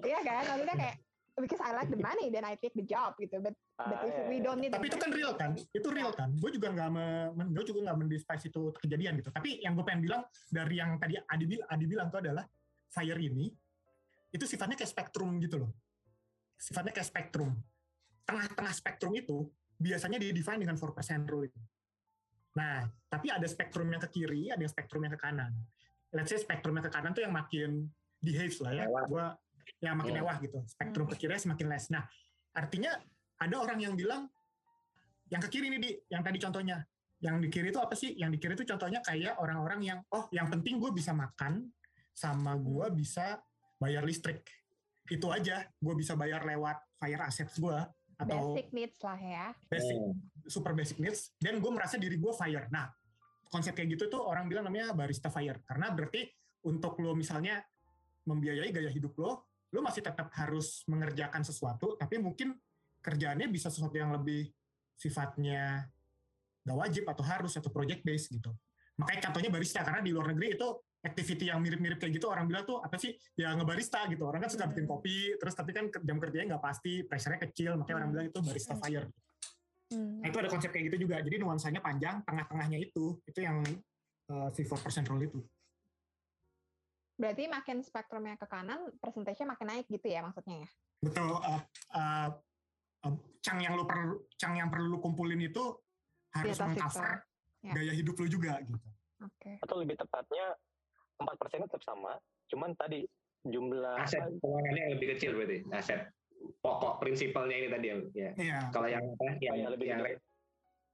Iya kan? Maksudnya kayak because I like the money then I take the job gitu. But ah, but if iya, we iya. don't need Tapi itu kan real kan? Itu real kan? Gue juga nggak men, gue juga nggak mendespise itu kejadian gitu. Tapi yang gue pengen bilang dari yang tadi Adi, bilang, Adi bilang tuh adalah fire ini itu sifatnya kayak spektrum gitu loh. Sifatnya kayak spektrum tengah-tengah spektrum itu biasanya di define dengan 4% rule itu. Nah, tapi ada spektrum yang ke kiri, ada yang spektrum yang ke kanan. Let's say spektrum yang ke kanan tuh yang makin behaves lah ya. Gua yang makin mewah gitu. Spektrum ke kiri semakin less. Nah, artinya ada orang yang bilang yang ke kiri ini di yang tadi contohnya. Yang di kiri itu apa sih? Yang di kiri itu contohnya kayak orang-orang yang oh, yang penting gue bisa makan sama gue bisa bayar listrik. Itu aja, gue bisa bayar lewat fire assets gue atau basic needs lah ya basic hmm. super basic needs dan gue merasa diri gue fire nah konsep kayak gitu tuh orang bilang namanya barista fire karena berarti untuk lo misalnya membiayai gaya hidup lo lo masih tetap harus mengerjakan sesuatu tapi mungkin kerjaannya bisa sesuatu yang lebih sifatnya gak wajib atau harus atau project based gitu. Makanya contohnya barista karena di luar negeri itu activity yang mirip-mirip kayak gitu orang bilang tuh apa sih? Ya ngebarista gitu. Orang kan suka bikin kopi terus tapi kan jam kerjanya nggak pasti pressure-nya kecil makanya orang bilang itu barista fire. Hmm. nah itu ada konsep kayak gitu juga. Jadi nuansanya panjang tengah-tengahnya itu itu yang uh, si 4% rule itu berarti makin spektrumnya ke kanan persentasenya makin naik gitu ya maksudnya ya betul uh, uh, uh, cang yang lu perlu cang yang perlu lu kumpulin itu harus mengcover ya. gaya hidup lu juga gitu Okay. Atau lebih tepatnya empat persen tetap sama, cuman tadi jumlah aset keuangannya yang lebih kecil berarti aset pokok prinsipalnya ini tadi ya. Iya. Kalau yang apa? Yang, yang lebih yang re,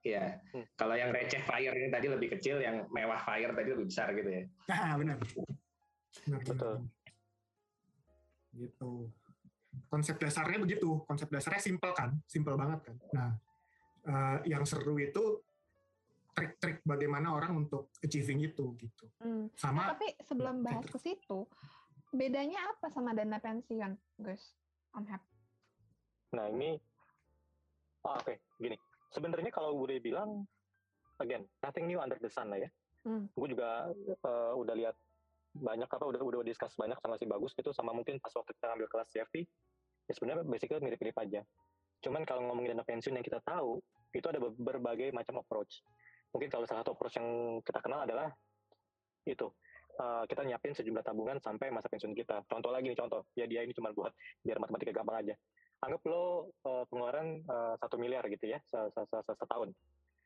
ya. Hmm. Kalau yang receh fire ini tadi lebih kecil, yang mewah fire tadi lebih besar gitu ya. Nah, benar. Benar Betul. Gitu. Konsep dasarnya begitu. Konsep dasarnya simpel kan, simpel banget kan. Nah, uh, yang seru itu trik-trik bagaimana orang untuk achieving itu gitu. Hmm. Sama. Nah, tapi sebelum bahas ke situ, bedanya apa sama dana pensiun, Gus? Om Hap. Nah ini, oh, oke, okay. gini. Sebenarnya kalau gue bilang, again, nothing new under the sun lah ya. Hmm. Gue juga uh, udah lihat banyak apa udah udah discuss banyak sama si bagus gitu sama mungkin pas waktu kita ambil kelas CFP ya sebenarnya basically mirip-mirip aja Cuman kalau ngomongin dana pensiun yang kita tahu, itu ada berbagai macam approach. Mungkin kalau salah satu approach yang kita kenal adalah itu uh, kita nyiapin sejumlah tabungan sampai masa pensiun kita. Contoh lagi nih contoh, ya dia ini cuma buat biar matematika gampang aja. Anggap lo uh, pengeluaran eh, satu uh, miliar gitu ya setahun.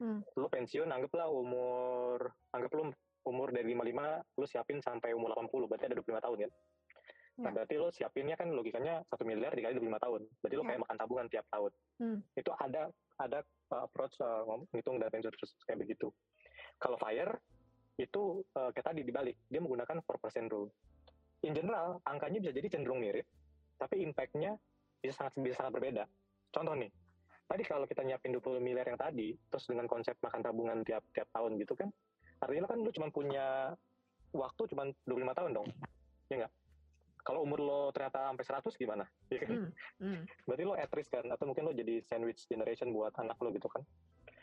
Hmm. Lo pensiun anggaplah umur anggap lo umur dari 55 lo siapin sampai umur 80 berarti ada 25 tahun kan. Nah, ya. berarti lo siapinnya kan logikanya satu miliar dikali 25 tahun. Berarti lo ya. kayak makan tabungan tiap tahun. Hmm. Itu ada ada uh, approach uh, ngitung dan pensiun kayak begitu. Kalau fire itu uh, kayak tadi dibalik dia menggunakan 4% rule in general angkanya bisa jadi cenderung mirip tapi impact-nya bisa sangat bisa sangat berbeda contoh nih tadi kalau kita nyiapin 20 miliar yang tadi terus dengan konsep makan tabungan tiap tiap tahun gitu kan artinya kan lu cuma punya waktu cuma 25 tahun dong ya enggak kalau umur lo ternyata sampai 100 gimana? Ya kan? Hmm, hmm. Berarti lo at risk kan? Atau mungkin lo jadi sandwich generation buat anak lo gitu kan?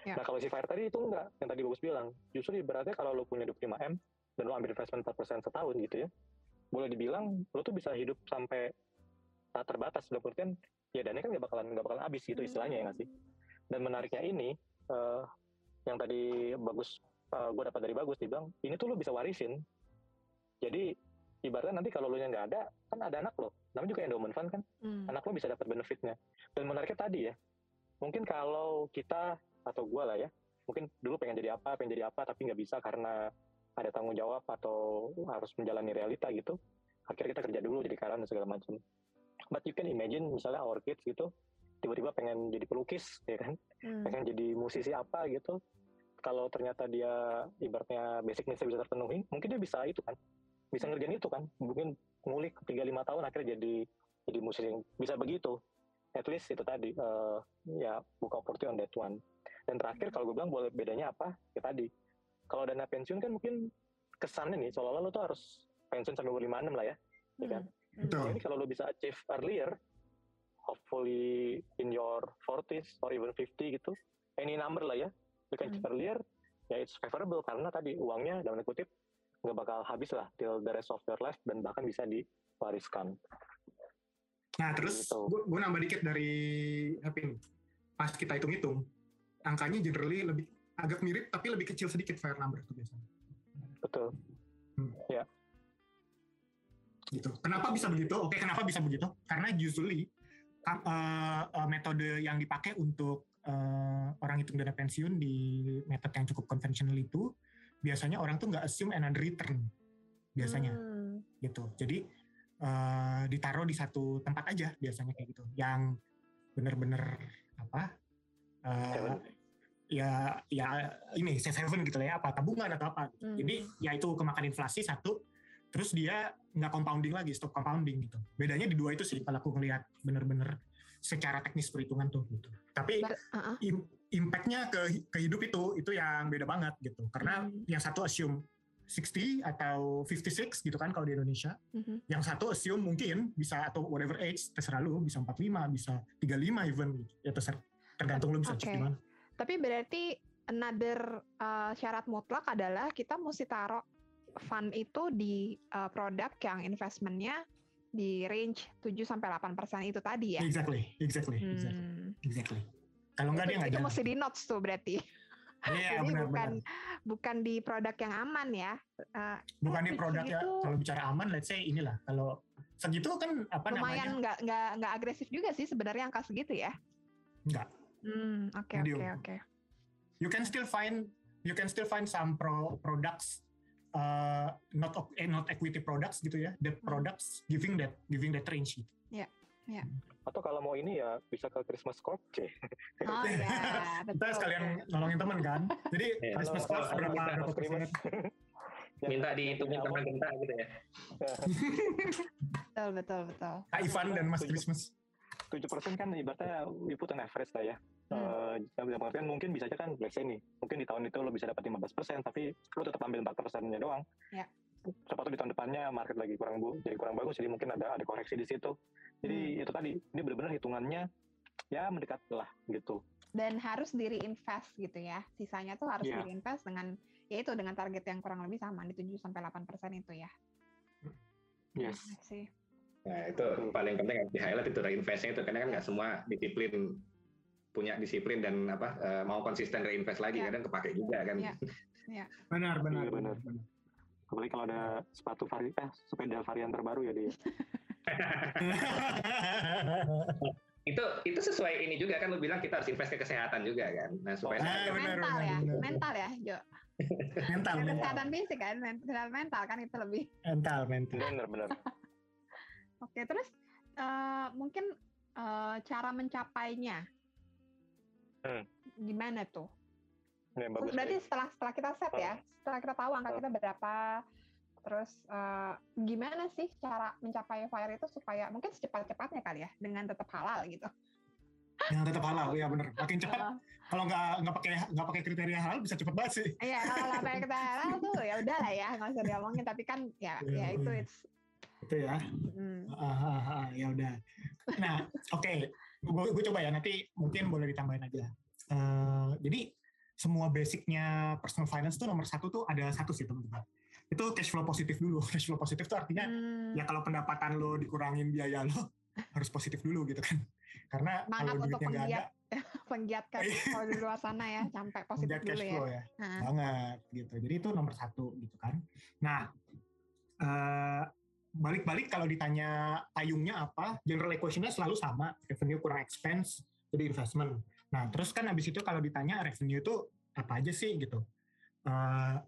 Ya. Nah kalau si Fire tadi itu enggak, yang tadi bagus bilang, justru ibaratnya kalau lo punya 25M dan lo ambil investment 4% setahun gitu ya, boleh dibilang lo tuh bisa hidup sampai tak terbatas udah kan ya dan ini kan nggak bakalan nggak bakalan habis gitu istilahnya ya nggak sih dan menariknya ini uh, yang tadi bagus uh, eh, gue dapat dari bagus dibilang ini tuh lo bisa warisin. Jadi ibaratnya nanti kalau lo yang nggak ada kan ada anak lo namanya juga endowment fund kan? Hmm. anak lo bisa dapat benefitnya. Dan menariknya tadi ya mungkin kalau kita atau gue lah ya mungkin dulu pengen jadi apa pengen jadi apa tapi nggak bisa karena ada tanggung jawab atau harus menjalani realita gitu akhirnya kita kerja dulu jadi karyawan dan segala macam. But you can imagine misalnya our kids gitu tiba-tiba pengen jadi pelukis ya kan? Hmm. pengen jadi musisi apa gitu kalau ternyata dia ibaratnya basic needs bisa terpenuhi mungkin dia bisa itu kan. Bisa ngerjain itu kan. Mungkin ngulik tiga lima tahun akhirnya jadi jadi musisi bisa begitu. At least itu tadi uh, ya buka opportunity on that one. Dan terakhir kalau gue bilang boleh bedanya apa? Ya tadi. Kalau dana pensiun kan mungkin kesannya nih seolah-olah lo tuh harus pensiun sampai umur 56 lah ya, hmm. ya kan? Betul. Jadi kalau lo bisa achieve earlier, hopefully in your 40s or even 50 gitu, any number lah ya, achieve hmm. earlier, ya it's favorable karena tadi uangnya dalam kutip nggak bakal habis lah till the rest of your life dan bahkan bisa diwariskan. Nah terus gitu. gue nambah dikit dari apa Pas kita hitung-hitung, angkanya generally lebih agak mirip tapi lebih kecil sedikit fire number itu biasanya. Betul. Hmm. Ya. Gitu. Kenapa bisa begitu? Oke, kenapa bisa begitu? Karena usually uh, uh, metode yang dipakai untuk uh, orang hitung dana pensiun di metode yang cukup konvensional itu biasanya orang tuh nggak assume another return biasanya hmm. gitu. Jadi uh, ditaruh di satu tempat aja biasanya kayak gitu. Yang benar-benar apa uh, ya ya ini safe haven gitu ya apa tabungan atau apa hmm. jadi ya itu kemakan inflasi satu terus dia nggak compounding lagi stop compounding gitu bedanya di dua itu sih kalau aku ngelihat bener-bener secara teknis perhitungan tuh gitu tapi Bar, uh -uh. impactnya ke ke hidup itu itu yang beda banget gitu karena hmm. yang satu assume 60 atau 56 gitu kan kalau di Indonesia. Mm-hmm. Yang satu assume mungkin bisa atau whatever age terserah lu bisa 45, bisa 35 even gitu. Ya terserah tergantung lu bisa okay. gimana. Tapi berarti another uh, syarat mutlak adalah kita mesti taruh fund itu di uh, produk yang investmentnya di range 7 sampai 8 persen itu tadi ya. Exactly, exactly, hmm. exactly. exactly. Kalau nggak dia nggak Itu mesti di notes tuh berarti. Iya, Jadi benar, bukan benar. bukan di produk yang aman ya. Uh, bukan di produk ya. Kalau bicara aman, let's say inilah. Kalau segitu kan apa lumayan namanya? Lumayan nggak nggak nggak agresif juga sih sebenarnya angka segitu ya. Enggak. Hmm, oke oke oke. You can still find you can still find some pro products uh, not eh, not equity products gitu ya, the hmm. products giving that giving that range gitu. Yeah, ya. Yeah. Atau kalau mau ini ya bisa ke Christmas Corp, C. Oh iya, betul. Kita sekalian nolongin teman kan. Jadi yeah, Christmas Corp berapa berapa persen? Minta dihitungin teman kita gitu ya. betul betul betul. Kak Ivan dan Mas Christmas tujuh persen kan ibaratnya we put an average lah ya. Hmm. Uh, dalam artian mungkin bisa aja kan let's say nih, mungkin di tahun itu lo bisa dapat 15 persen, tapi lo tetap ambil 4 persennya doang. Ya. Siapa di tahun depannya market lagi kurang bu, jadi kurang bagus, jadi mungkin ada ada koreksi di situ. Jadi hmm. itu tadi, ini benar-benar hitungannya ya mendekat lah gitu. Dan harus diri invest gitu ya, sisanya tuh harus yeah. diri invest dengan ya itu dengan target yang kurang lebih sama di 7 sampai 8 persen itu ya. Yes. Sih. Nah itu paling penting di highlight itu reinvestnya itu karena kan nggak semua disiplin punya disiplin dan apa uh, mau konsisten reinvest lagi ya. kadang kepake juga kan. Ya. Ya. Benar, benar, iya, benar, benar. Apalagi kalau ada sepatu varian, eh, sepeda varian terbaru ya dia. itu itu sesuai ini juga kan lu bilang kita harus invest ke kesehatan juga kan. Nah, supaya oh, benar, mental benar, ya, benar. mental ya, Jo. mental, mental. Kesehatan fisik kan, mental, mental kan itu lebih. Mental, mental. Benar, benar. Oke, terus uh, mungkin uh, cara mencapainya. Hmm. Gimana tuh? Ya, bagus, Berarti ya. setelah setelah kita set ya, setelah kita tahu angka kita berapa, terus uh, gimana sih cara mencapai fire itu supaya mungkin secepat-cepatnya kali ya dengan tetap halal gitu. Yang tetap halal, ya benar. Makin cepat. Kalau nggak nggak pakai nggak pakai kriteria halal bisa cepat banget sih. Iya, kalau nggak pakai kriteria halal tuh ya udah lah ya nggak usah diomongin. Tapi kan ya ya, ya itu it's itu ya. Hmm. Uh, uh, uh, ya udah. Nah, oke. Okay. Gue coba ya nanti mungkin boleh ditambahin aja. Uh, jadi semua basicnya personal finance tuh nomor satu tuh ada satu sih teman-teman itu cash flow positif dulu cash flow positif tuh artinya hmm. ya kalau pendapatan lo dikurangin biaya lo harus positif dulu gitu kan karena Mangat kalau duitnya nggak ada penggiat cash iya. flow di luar sana ya sampai positif dulu cash flow ya, ya. banget gitu jadi itu nomor satu gitu kan nah uh, balik-balik kalau ditanya payungnya apa general equationnya selalu sama revenue kurang expense jadi investment Nah, terus kan habis itu kalau ditanya revenue itu apa aja sih gitu. Uh,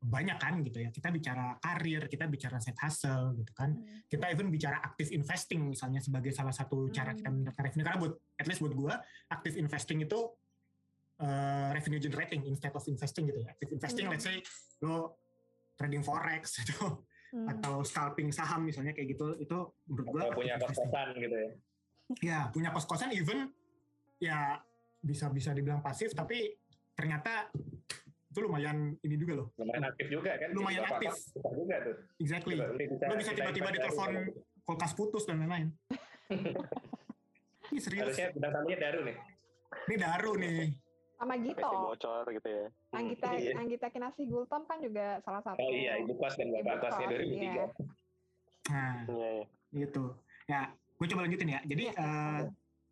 banyak kan gitu ya. Kita bicara karir, kita bicara set hustle gitu kan. Hmm. Kita even bicara active investing misalnya sebagai salah satu cara kita hmm. mendapatkan revenue. Karena buat at least buat gue active investing itu uh, revenue generating instead of investing gitu ya. Active investing hmm. let's say lo trading forex itu hmm. atau scalping saham misalnya kayak gitu itu menurut gue punya kos-kosan gitu ya. Ya, punya kos-kosan even ya bisa bisa dibilang pasif tapi ternyata itu lumayan ini juga loh. Lumayan aktif juga kan. Lumayan aktif. juga tuh. Exactly. Bisa, lo bisa tiba-tiba ditelepon kulkas putus dan lain-lain. ini serius. Harusnya bintang tamunya Daru nih. Ini Daru nih. Sama Gito. bocor gitu ya. Anggita, iya. Anggita Kinasi Gultom kan juga salah satu. Oh iya, ibu kos dan bapak kosnya 2003. Iya. Nah, iya, iya. gitu. Ya, gue coba lanjutin ya. Jadi, uh,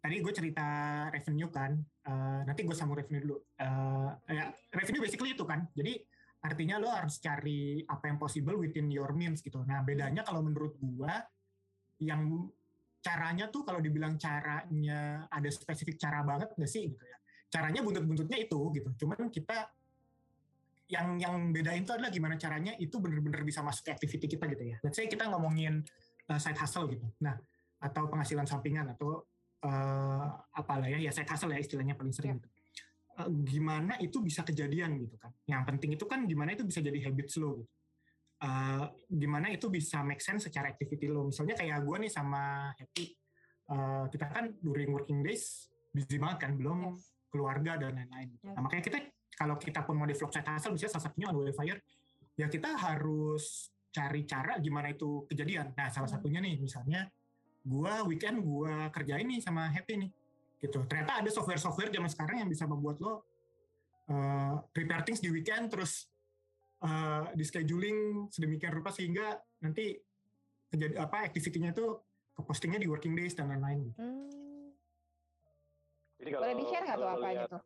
tadi gue cerita revenue kan, uh, nanti gue sambung revenue dulu. Uh, ya, revenue basically itu kan. Jadi artinya lo harus cari apa yang possible within your means gitu. Nah bedanya kalau menurut gue, yang caranya tuh kalau dibilang caranya ada spesifik cara banget gak sih gitu ya. Caranya buntut-buntutnya itu gitu. Cuman kita yang yang bedain itu adalah gimana caranya itu bener-bener bisa masuk ke activity kita gitu ya. Let's say kita ngomongin uh, side hustle gitu. Nah, atau penghasilan sampingan atau uh, apalah ya ya saya hustle ya istilahnya paling sering yeah. gitu. Uh, gimana itu bisa kejadian gitu kan yang penting itu kan gimana itu bisa jadi habit slow gitu uh, gimana itu bisa make sense secara activity lo misalnya kayak gue nih sama Happy uh, kita kan during working days busy banget kan belum yes. Keluarga dan lain-lain yes. nah, makanya kita kalau kita pun mau develop side hustle bisa salah satunya on fire ya kita harus cari cara gimana itu kejadian nah salah hmm. satunya nih misalnya gue weekend gue kerjain nih sama Happy nih gitu ternyata ada software-software zaman sekarang yang bisa membuat lo uh, prepare things di weekend terus uh, di scheduling sedemikian rupa sehingga nanti kejadi apa aktivitinya itu ke postingnya di working days dan lain-lain. Hmm. Jadi kalau boleh di share nggak tuh apa liat, gitu?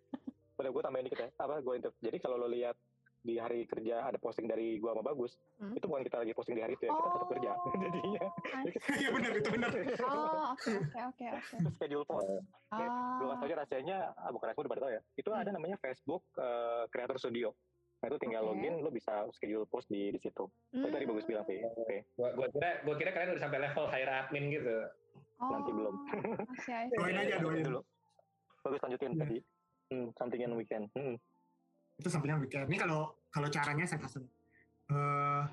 Boleh gue tambahin dikit ya. Apa gue Jadi kalau lo lihat di hari kerja ada posting dari gua sama bagus hmm? itu bukan kita lagi posting di hari itu ya oh. kita tetap kerja oh. jadinya iya benar itu benar oh oke oke oke schedule post oh. gue kasih aja rasanya ah, bukan rasanya udah pada tau ya itu hmm. ada namanya Facebook uh, Creator Studio Nah itu tinggal okay. login, lo bisa schedule post di di situ. Hmm. Itu tadi bagus bilang sih. Oke. Okay. Gua, gua kira gua kira kalian udah sampai level hire admin gitu. Oh, Nanti belum. doain aja, doain dulu. Bagus lanjutin yeah. tadi. Hmm, something in weekend. Hmm itu sampingan weekend ini kalau kalau caranya saya kasih uh,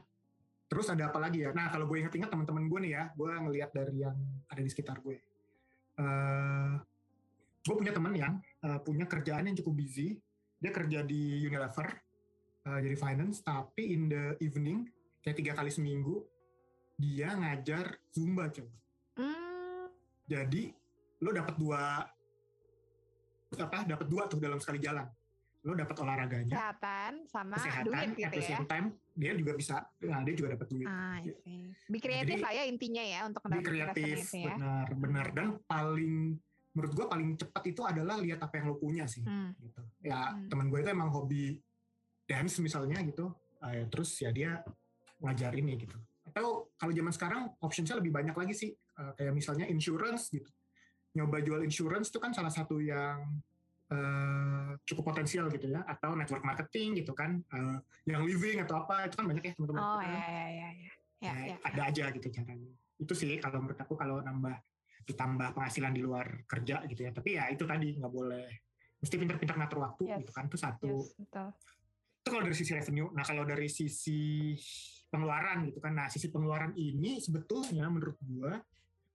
terus ada apa lagi ya nah kalau gue inget-inget teman-teman gue nih ya gue ngelihat dari yang ada di sekitar gue uh, gue punya teman yang uh, punya kerjaan yang cukup busy dia kerja di Unilever uh, jadi finance tapi in the evening kayak tiga kali seminggu dia ngajar zumba coba mm. jadi lo dapat dua apa dapat dua tuh dalam sekali jalan. Lo dapat olahraganya kesehatan sama kesehatan, duit gitu at the same ya time dia juga bisa nah dia juga dapat duit. Ah, Bi kreatif lah ya intinya ya untuk mendapatkan kreatif ya. benar benar. Dan paling menurut gue paling cepat itu adalah lihat apa yang lo punya sih hmm. gitu. Ya hmm. teman gue itu emang hobi dance misalnya gitu uh, terus ya dia ngajar ini gitu. Atau kalau zaman sekarang optionsnya lebih banyak lagi sih uh, kayak misalnya insurance gitu nyoba jual insurance itu kan salah satu yang uh, cukup potensial gitu ya atau network marketing gitu kan uh, yang living atau apa itu kan banyak ya teman-teman oh ya ya ya ya, ya, ya ada aja gitu caranya itu sih kalau menurut aku kalau nambah ditambah penghasilan di luar kerja gitu ya. Tapi ya itu tadi nggak boleh mesti pintar-pintar ngatur waktu yes. gitu kan itu satu. Yes, betul. Itu kalau dari sisi revenue. Nah kalau dari sisi pengeluaran gitu kan. Nah sisi pengeluaran ini sebetulnya menurut gua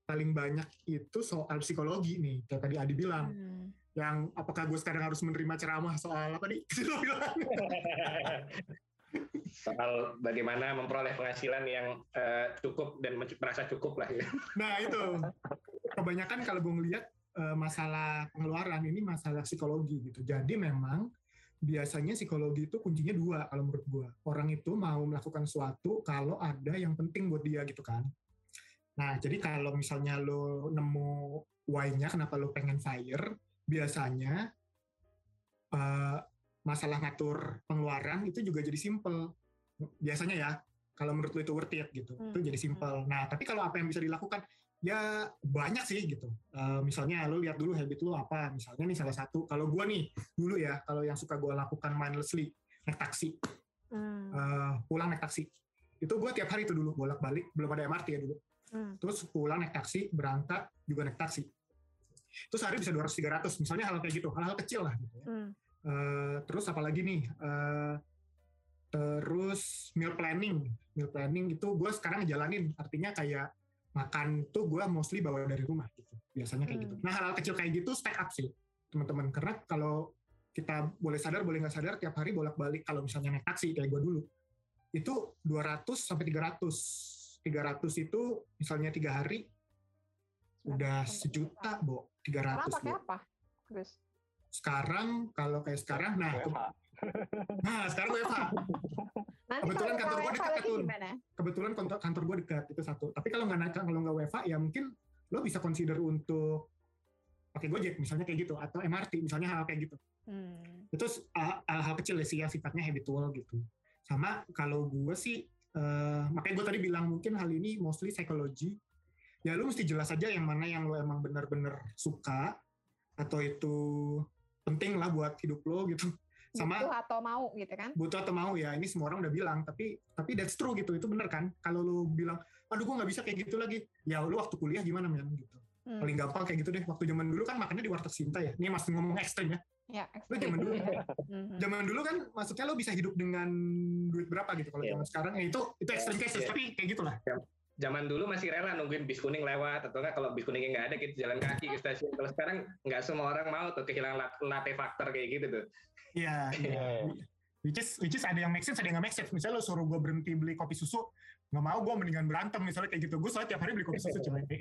paling banyak itu soal psikologi nih kayak tadi Adi bilang. Hmm. Yang apakah gue sekarang harus menerima ceramah soal apa nih? soal bagaimana memperoleh penghasilan yang uh, cukup dan merasa cukup lah ya. Nah itu kebanyakan kalau gue ngeliat uh, masalah pengeluaran ini masalah psikologi gitu. Jadi memang biasanya psikologi itu kuncinya dua kalau menurut gue. Orang itu mau melakukan sesuatu kalau ada yang penting buat dia gitu kan. Nah jadi kalau misalnya lo nemu why-nya kenapa lo pengen fire, biasanya uh, masalah ngatur pengeluaran itu juga jadi simple. Biasanya ya kalau menurut lo itu worth it gitu hmm. itu jadi simple. Nah tapi kalau apa yang bisa dilakukan ya banyak sih gitu. Uh, misalnya lo lihat dulu habit lo apa. Misalnya nih salah satu kalau gue nih dulu ya kalau yang suka gue lakukan mindlessly naik taksi. Hmm. uh, pulang naik taksi. Itu gue tiap hari itu dulu bolak balik belum ada MRT ya dulu hmm. terus pulang naik taksi berangkat juga naik taksi terus hari bisa 200 300 misalnya hal kayak gitu hal-hal kecil lah gitu ya. Hmm. Uh, terus apalagi nih uh, terus meal planning meal planning itu gue sekarang ngejalanin artinya kayak makan tuh gue mostly bawa dari rumah gitu biasanya kayak gitu. hmm. gitu nah hal-hal kecil kayak gitu stack up sih teman-teman karena kalau kita boleh sadar boleh nggak sadar tiap hari bolak-balik kalau misalnya naik taksi kayak gue dulu itu 200 sampai 300 300 itu misalnya tiga hari udah sejuta bo. 300 pakai apa sekarang kalau kayak sekarang nah nah sekarang WFH kebetulan kantor gue dekat tuh kebetulan kantor kantor gue dekat itu satu. Tapi kalau nggak kalau nggak WFH ya mungkin lo bisa consider untuk pakai Gojek misalnya kayak gitu atau MRT misalnya hal kayak gitu. Hmm. itu hal-hal kecil ya sih yang sifatnya habitual gitu. Sama kalau gue sih uh, makanya gue tadi bilang mungkin hal ini mostly psychology ya lu mesti jelas aja yang mana yang lo emang benar-benar suka atau itu penting lah buat hidup lo gitu. Sama butuh atau mau gitu kan? Butuh atau mau ya ini semua orang udah bilang tapi tapi that's true gitu itu bener kan? Kalau lu bilang aduh gue nggak bisa kayak gitu lagi. Ya lu waktu kuliah gimana men? Gitu. Hmm. paling gampang kayak gitu deh waktu zaman dulu kan makannya di warteg Sinta ya. Ini masih ngomong ekstrim ya Ya, lu zaman dulu, ya. zaman dulu kan maksudnya lo bisa hidup dengan duit berapa gitu kalau yeah. zaman sekarang ya itu itu ekstrim cases yeah. tapi kayak gitulah. Yeah zaman dulu masih rela nungguin bis kuning lewat atau enggak kalau bis kuningnya nggak ada kita jalan kaki ke stasiun. Kalau sekarang nggak semua orang mau tuh kehilangan latte faktor kayak gitu tuh. Iya. iya. which is which is ada yang make sense ada yang nggak make sense. Misalnya lo suruh gue berhenti beli kopi susu, nggak mau gue mendingan berantem misalnya kayak gitu. Gue soalnya tiap hari beli kopi susu cuma ini.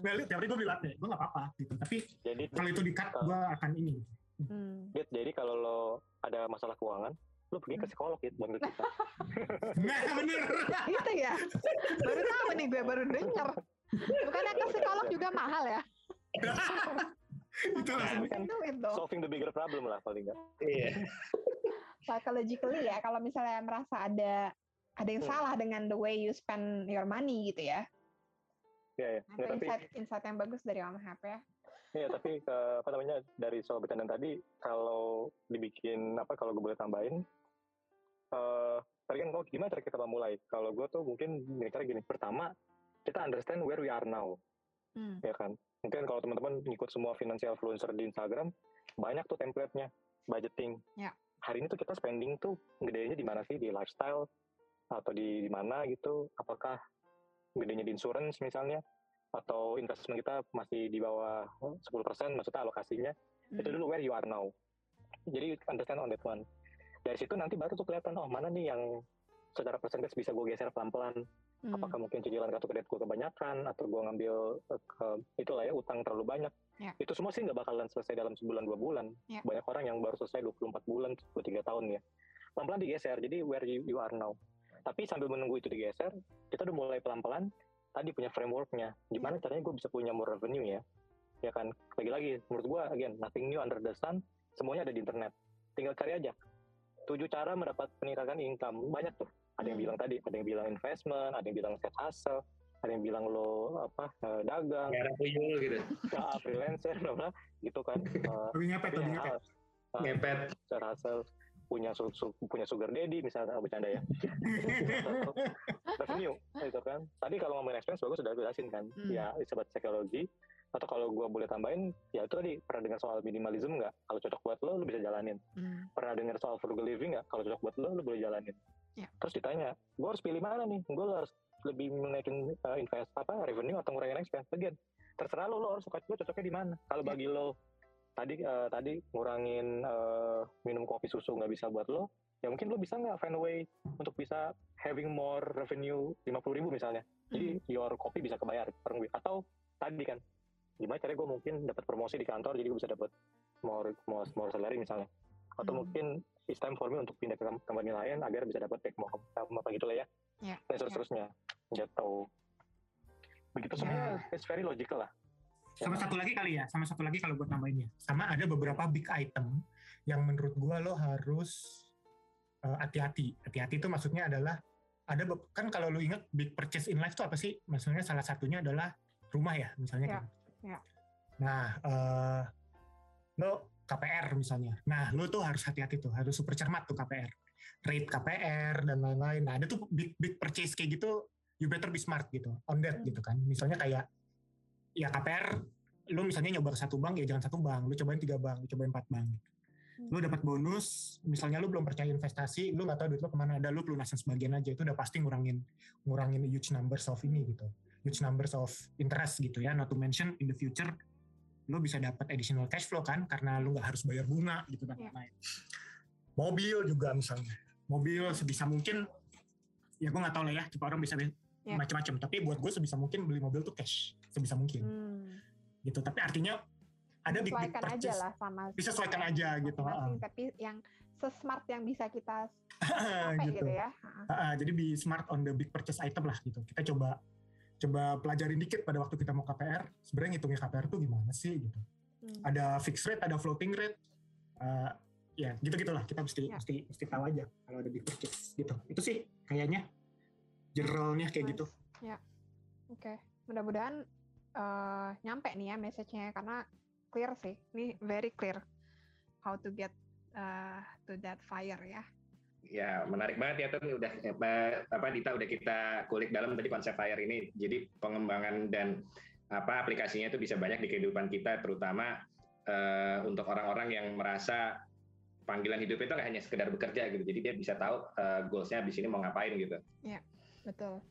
Nah, tiap hari gue beli latte, gue nggak apa-apa gitu. Tapi jadi, kalau itu di cut, gue akan ini. Hmm. Jadi kalau lo ada masalah keuangan, lu pergi ke psikolog ya buat kita. Nah bener. gitu ya. Baru tahu nih gue baru denger. Bukannya ke psikolog juga mahal ya? itu langsung kan solving the bigger problem lah paling enggak. Iya. Psychologically ya kalau misalnya merasa ada ada yang hmm. salah dengan the way you spend your money gitu ya. Iya, ya. Itu insight, insight yang bagus dari Om Hap ya. Iya, tapi uh, apa namanya dari soal bercanda tadi kalau dibikin apa kalau gue boleh tambahin uh, tadi kan oh gimana cara kita mulai? Kalau gue tuh mungkin cara gini. Pertama kita understand where we are now, hmm. ya kan. Mungkin kalau teman-teman ngikut semua financial influencer di Instagram banyak tuh template-nya budgeting. Ya. Hari ini tuh kita spending tuh gedenya di mana sih di lifestyle atau di, di mana gitu? Apakah gedenya di insurance misalnya? atau investment kita masih di bawah 10% maksudnya alokasinya hmm. itu dulu where you are now jadi understand on that one dari situ nanti baru tuh kelihatan oh mana nih yang secara persentage bisa gue geser pelan-pelan hmm. apakah mungkin cicilan kartu kredit gue kebanyakan atau gue ngambil uh, ke, itulah ya utang terlalu banyak yeah. itu semua sih nggak bakalan selesai dalam sebulan dua bulan yeah. banyak orang yang baru selesai 24 bulan 23 tahun ya pelan-pelan digeser jadi where you, you are now tapi sambil menunggu itu digeser kita udah mulai pelan-pelan tadi punya frameworknya. Gimana caranya gue bisa punya more revenue ya? Ya kan? Lagi-lagi menurut gua again nothing new under the sun. Semuanya ada di internet. Tinggal cari aja. Tujuh cara mendapat peningkatan income. Banyak tuh. Ada yang bilang tadi ada yang bilang investment ada yang bilang set hustle ada yang bilang lo apa uh, dagang. Merah puyul gitu. Ya, freelancer bla gitu kan. Uh, ngepet tapi ngepet. ngepet. Set hustle punya su, su, punya sugar daddy misalnya bercanda ya. Revenue itu kan. Tadi kalau ngomongin expense bagus sudah jelasin kan. Hmm. ya sobat psikologi atau kalau gue boleh tambahin ya itu tadi pernah dengar soal minimalism nggak? Kalau cocok buat lo lo bisa jalanin. Hmm. pernah dengar soal frugal living nggak? Kalau cocok buat lo lo boleh jalanin. Yeah. terus ditanya gue harus pilih mana nih? Gue harus lebih menaikin uh, invest apa revenue atau ngurangin expense? Again terserah lo lo harus suka lo cocoknya di mana? Kalau yeah. bagi lo tadi uh, tadi ngurangin uh, minum kopi susu nggak bisa buat lo ya mungkin lo bisa nggak find a way untuk bisa having more revenue lima puluh ribu misalnya jadi mm. your kopi bisa kebayar per atau tadi kan gimana caranya gue mungkin dapat promosi di kantor jadi gue bisa dapat more more more salary misalnya atau mm. mungkin it's time for me untuk pindah ke company lain agar bisa dapat take more apa gitu lah ya yeah. dan seterusnya yeah. gitu begitu semuanya yeah. it's very logical lah sama satu lagi kali ya, sama satu lagi kalau buat nambahinnya. Sama ada beberapa big item yang menurut gua lo harus uh, hati-hati. Hati-hati itu maksudnya adalah ada kan kalau lo ingat big purchase in life itu apa sih? Maksudnya salah satunya adalah rumah ya, misalnya ya, kan. Ya. Nah, uh, lo KPR misalnya. Nah, lo tuh harus hati-hati tuh, harus super cermat tuh KPR. Rate KPR dan lain-lain. Nah, ada tuh big big purchase kayak gitu, you better be smart gitu, on that gitu kan. Misalnya kayak ya KPR lu misalnya nyoba ke satu bank ya jangan satu bank lu cobain tiga bank lu cobain empat bank hmm. lu dapat bonus misalnya lu belum percaya investasi lu nggak tahu duit lu ke mana ada lu pelunasan sebagian aja itu udah pasti ngurangin ngurangin huge numbers of ini gitu huge numbers of interest gitu ya not to mention in the future lu bisa dapat additional cash flow kan karena lu nggak harus bayar bunga gitu dan iya. lain-lain mobil juga misalnya mobil sebisa mungkin ya gue nggak tahu lah ya tipe orang bisa yeah. macam-macam tapi buat gue sebisa mungkin beli mobil tuh cash sebisa mungkin hmm. gitu tapi artinya ada big big purchase aja lah sama disesuaikan aja gitu tapi yang sesmart yang bisa kita gitu. gitu ya uh, jadi be smart on the big purchase item lah gitu kita coba coba pelajarin dikit pada waktu kita mau KPR sebenarnya ngitungnya KPR tuh gimana sih gitu hmm. ada fixed rate ada floating rate uh, ya gitu gitulah kita mesti ya. mesti mesti tahu aja kalau ada big purchase gitu itu sih kayaknya generalnya kayak gitu. Ya, oke. Okay. Mudah-mudahan uh, nyampe nih ya message-nya karena clear sih. Ini very clear how to get uh, to that fire ya. Ya, menarik banget ya tuh udah apa, apa Dita udah kita kulik dalam tadi konsep fire ini. Jadi pengembangan dan apa aplikasinya itu bisa banyak di kehidupan kita terutama uh, untuk orang-orang yang merasa panggilan hidup itu nggak hanya sekedar bekerja gitu. Jadi dia bisa tahu uh, goalsnya di sini mau ngapain gitu. Ya. Betul.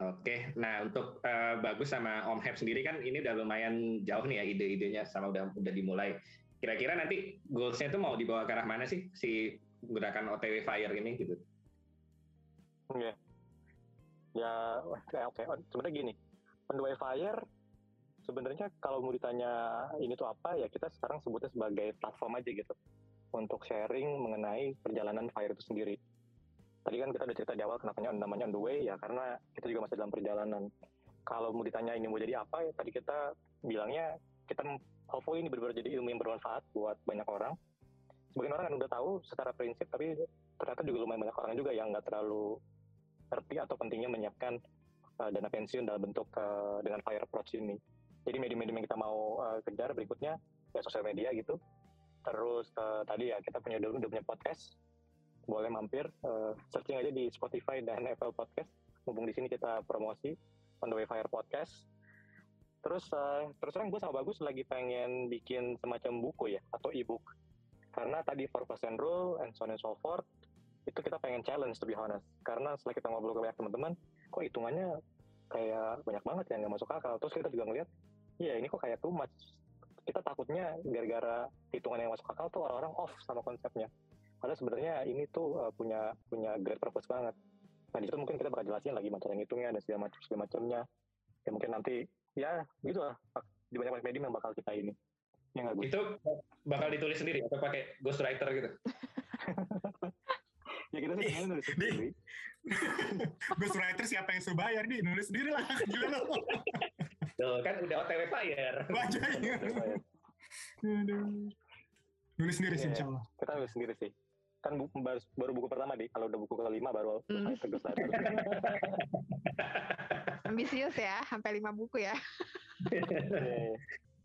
Oke, nah untuk uh, bagus sama Om Heb sendiri kan ini udah lumayan jauh nih ya ide-idenya sama udah udah dimulai. Kira-kira nanti goalsnya itu mau dibawa ke arah mana sih si gerakan OTW Fire ini gitu? Iya. Ya, oke oke. Sebenarnya gini, way Fire sebenarnya kalau mau ditanya ini tuh apa ya kita sekarang sebutnya sebagai platform aja gitu untuk sharing mengenai perjalanan Fire itu sendiri tadi kan kita udah cerita di awal kenapa namanya on the way ya karena kita juga masih dalam perjalanan. Kalau mau ditanya ini mau jadi apa ya tadi kita bilangnya kita hopefully ini benar-benar jadi ilmu yang bermanfaat buat banyak orang. Sebagian orang kan udah tahu secara prinsip tapi ternyata juga lumayan banyak orang juga yang nggak terlalu ngerti atau pentingnya menyiapkan uh, dana pensiun dalam bentuk uh, dengan fire approach ini. Jadi medium-medium yang kita mau uh, kejar berikutnya ya sosial media gitu. Terus uh, tadi ya kita punya udah, udah punya podcast boleh mampir uh, searching aja di Spotify dan Apple Podcast. Mumpung di sini kita promosi On the Way Fire Podcast. Terus uh, terus terang gue sama bagus lagi pengen bikin semacam buku ya atau ebook. Karena tadi 4% rule and so on and so forth itu kita pengen challenge be honest. Karena setelah kita ngobrol ke banyak teman-teman, kok hitungannya kayak banyak banget yang nggak masuk akal. Terus kita juga ngeliat, iya ini kok kayak too much. Kita takutnya gara-gara hitungan yang masuk akal tuh orang-orang off sama konsepnya. Padahal sebenarnya ini tuh uh, punya punya great purpose banget. Nah di situ mungkin kita bakal jelasin lagi cara ngitungnya dan segala macam segala macamnya. Ya mungkin nanti ya gitu lah di banyak banyak media yang bakal kita ini. Ya nggak Itu bakal ditulis sendiri atau pakai ghostwriter gitu? ya kita sih nulis sendiri. ghostwriter siapa yang suruh bayar nih? Nulis sendiri lah. Gila loh. Tuh, kan udah OTW fire. Wajahnya. Nulis sendiri sih, Iya, insya Allah. Kita nulis sendiri sih. Kan bu, baru, baru buku pertama di. Kalau udah buku kelima baru Hmm. selesai tegas. Ambisius ya, sampai lima buku ya.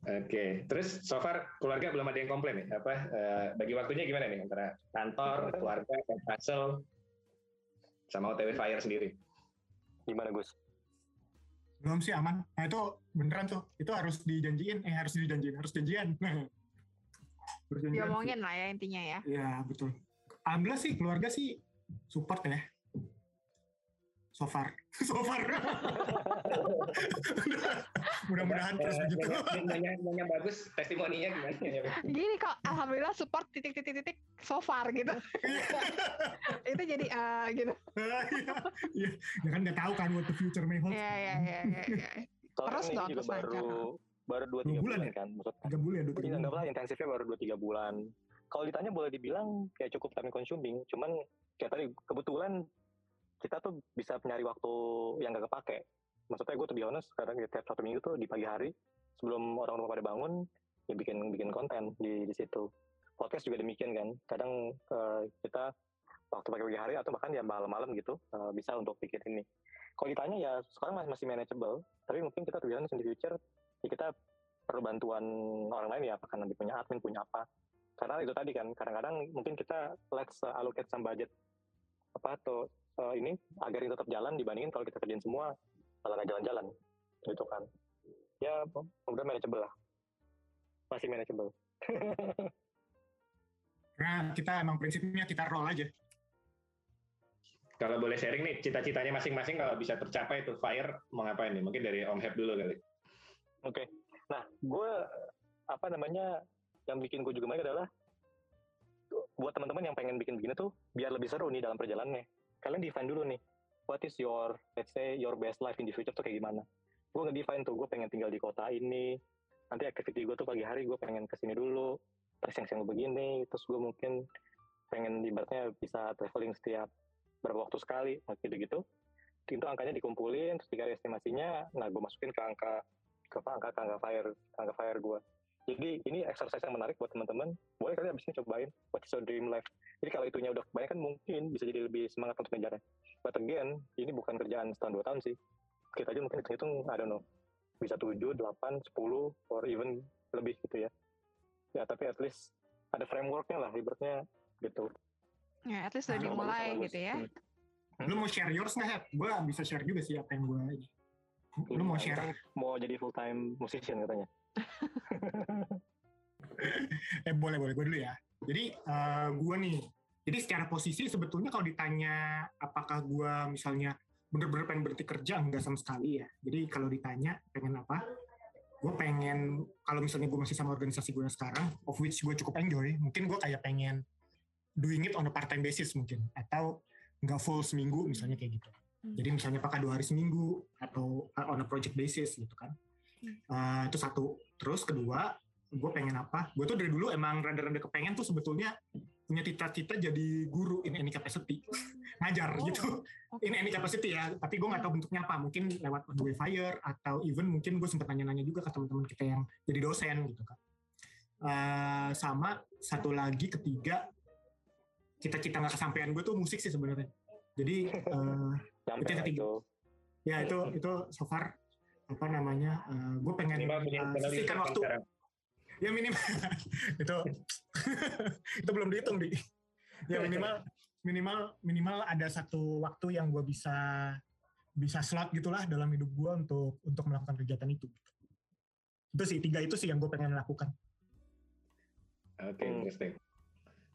Oke, terus so far keluarga belum ada yang komplain nih. Apa eh, bagi waktunya gimana nih antara kantor, keluarga, dan hustle, sama OTW Fire sendiri? Gimana Gus? Belum sih aman. Nah itu beneran tuh. Itu harus dijanjiin. Eh harus dijanjiin. Harus janjian. harus janjian. Diomongin lah ya intinya ya. Iya betul. Alhamdulillah sih keluarga sih support ya. So far. so far. Mudah-mudahan terus begitu. Nanya, nanya bagus, testimoninya gimana? Gini kok, alhamdulillah support titik-titik-titik so far gitu. itu jadi eh gitu. Iya, iya. Ya kan nggak tahu kan what the future may hold. Iya iya iya iya. iya. Soalnya Terus dong, juga baru baru dua Dua tiga bulan bulan, ya? kan. Maksud Tiga bulan ya, dua tiga Jadi bulan. intensifnya baru 2-3 bulan. Kalau ditanya boleh dibilang kayak cukup time consuming, cuman kayak tadi kebetulan kita tuh bisa nyari waktu yang gak kepake. Maksudnya gue tuh be honest, sekarang ya, tiap satu minggu tuh di pagi hari sebelum orang-orang pada bangun ya bikin bikin konten di di situ. Podcast juga demikian kan. Kadang eh, kita waktu pagi-pagi hari atau bahkan ya malam-malam gitu eh, bisa untuk bikin ini. Kalau ditanya ya sekarang masih masih manageable, tapi mungkin kita tuh in the future ya kita perlu bantuan orang lain ya apakah nanti punya admin punya apa karena itu tadi kan kadang-kadang mungkin kita let's uh, allocate some budget apa atau uh, ini agar ini tetap jalan dibandingin kalau kita kerjain semua malah nggak jalan-jalan gitu kan ya udah manageable lah masih manageable Karena kita emang prinsipnya kita roll aja. Kalau boleh sharing nih, cita-citanya masing-masing kalau bisa tercapai itu Fire mau ngapain nih? Mungkin dari Om Heb dulu kali. Oke. Nah, gue apa namanya yang bikin gue juga menarik adalah buat teman-teman yang pengen bikin begini tuh biar lebih seru nih dalam perjalanannya. Kalian define dulu nih, what is your let's say your best life in the future tuh kayak gimana? Gue nge-define tuh, gue pengen tinggal di kota ini. Nanti activity gue tuh pagi hari gue pengen ke sini dulu. Terus yang siang begini, terus gue mungkin pengen ibaratnya bisa traveling setiap berapa waktu sekali, gitu-gitu. Itu angkanya dikumpulin, terus dikali estimasinya, nah gue masukin ke angka ke angka angka fire angka fire gue jadi ini exercise yang menarik buat teman-teman boleh kalian abis ini cobain what is your dream life jadi kalau itunya udah kebanyakan mungkin bisa jadi lebih semangat untuk ngejarnya but again ini bukan kerjaan setahun dua tahun sih kita aja mungkin hitung-hitung I don't know bisa 7, 8, 10 or even lebih gitu ya ya tapi at least ada frameworknya lah ibaratnya gitu Ya, at least udah Nah, dimulai bagus, gitu ya. Hmm. Lu mau share yours nggak, Heb? Gue bisa share juga sih apa yang gue ini. Lu mau Ini share? kan mau jadi full time musician katanya eh boleh boleh gue dulu ya. Jadi eh gue nih, jadi secara posisi sebetulnya kalau ditanya apakah gue misalnya bener-bener pengen berhenti kerja enggak sama sekali ya. Jadi kalau ditanya pengen apa, gue pengen kalau misalnya gue masih sama organisasi gue sekarang, of which gue cukup enjoy, mungkin gue kayak pengen doing it on a part time basis mungkin atau nggak full seminggu misalnya kayak gitu. Jadi misalnya pakai dua hari seminggu atau uh, on a project basis gitu kan. Uh, itu satu. Terus kedua, gue pengen apa? Gue tuh dari dulu emang rada-rada kepengen tuh sebetulnya punya cita-cita jadi guru in any capacity. Ngajar Oh, gitu. oke. In any capacity ya. Tapi gue nggak tahu bentuknya apa. Mungkin lewat Way Fire atau even mungkin gue sempat nanya-nanya juga ke teman-teman kita yang jadi dosen gitu kan. Uh, sama satu lagi ketiga cita-cita nggak kesampaian gue tuh musik sih sebenarnya. Jadi uh, Itu yang ketiga. itu ya itu itu so far apa namanya gue pengen Minimal punya uh, channel sisihkan YouTube waktu sekarang. ya minimal itu itu belum dihitung di ya minimal minimal minimal ada satu waktu yang gue bisa bisa slot gitulah dalam hidup gue untuk untuk melakukan kegiatan itu itu sih tiga itu sih yang gue pengen lakukan Oke, Hmm. interesting.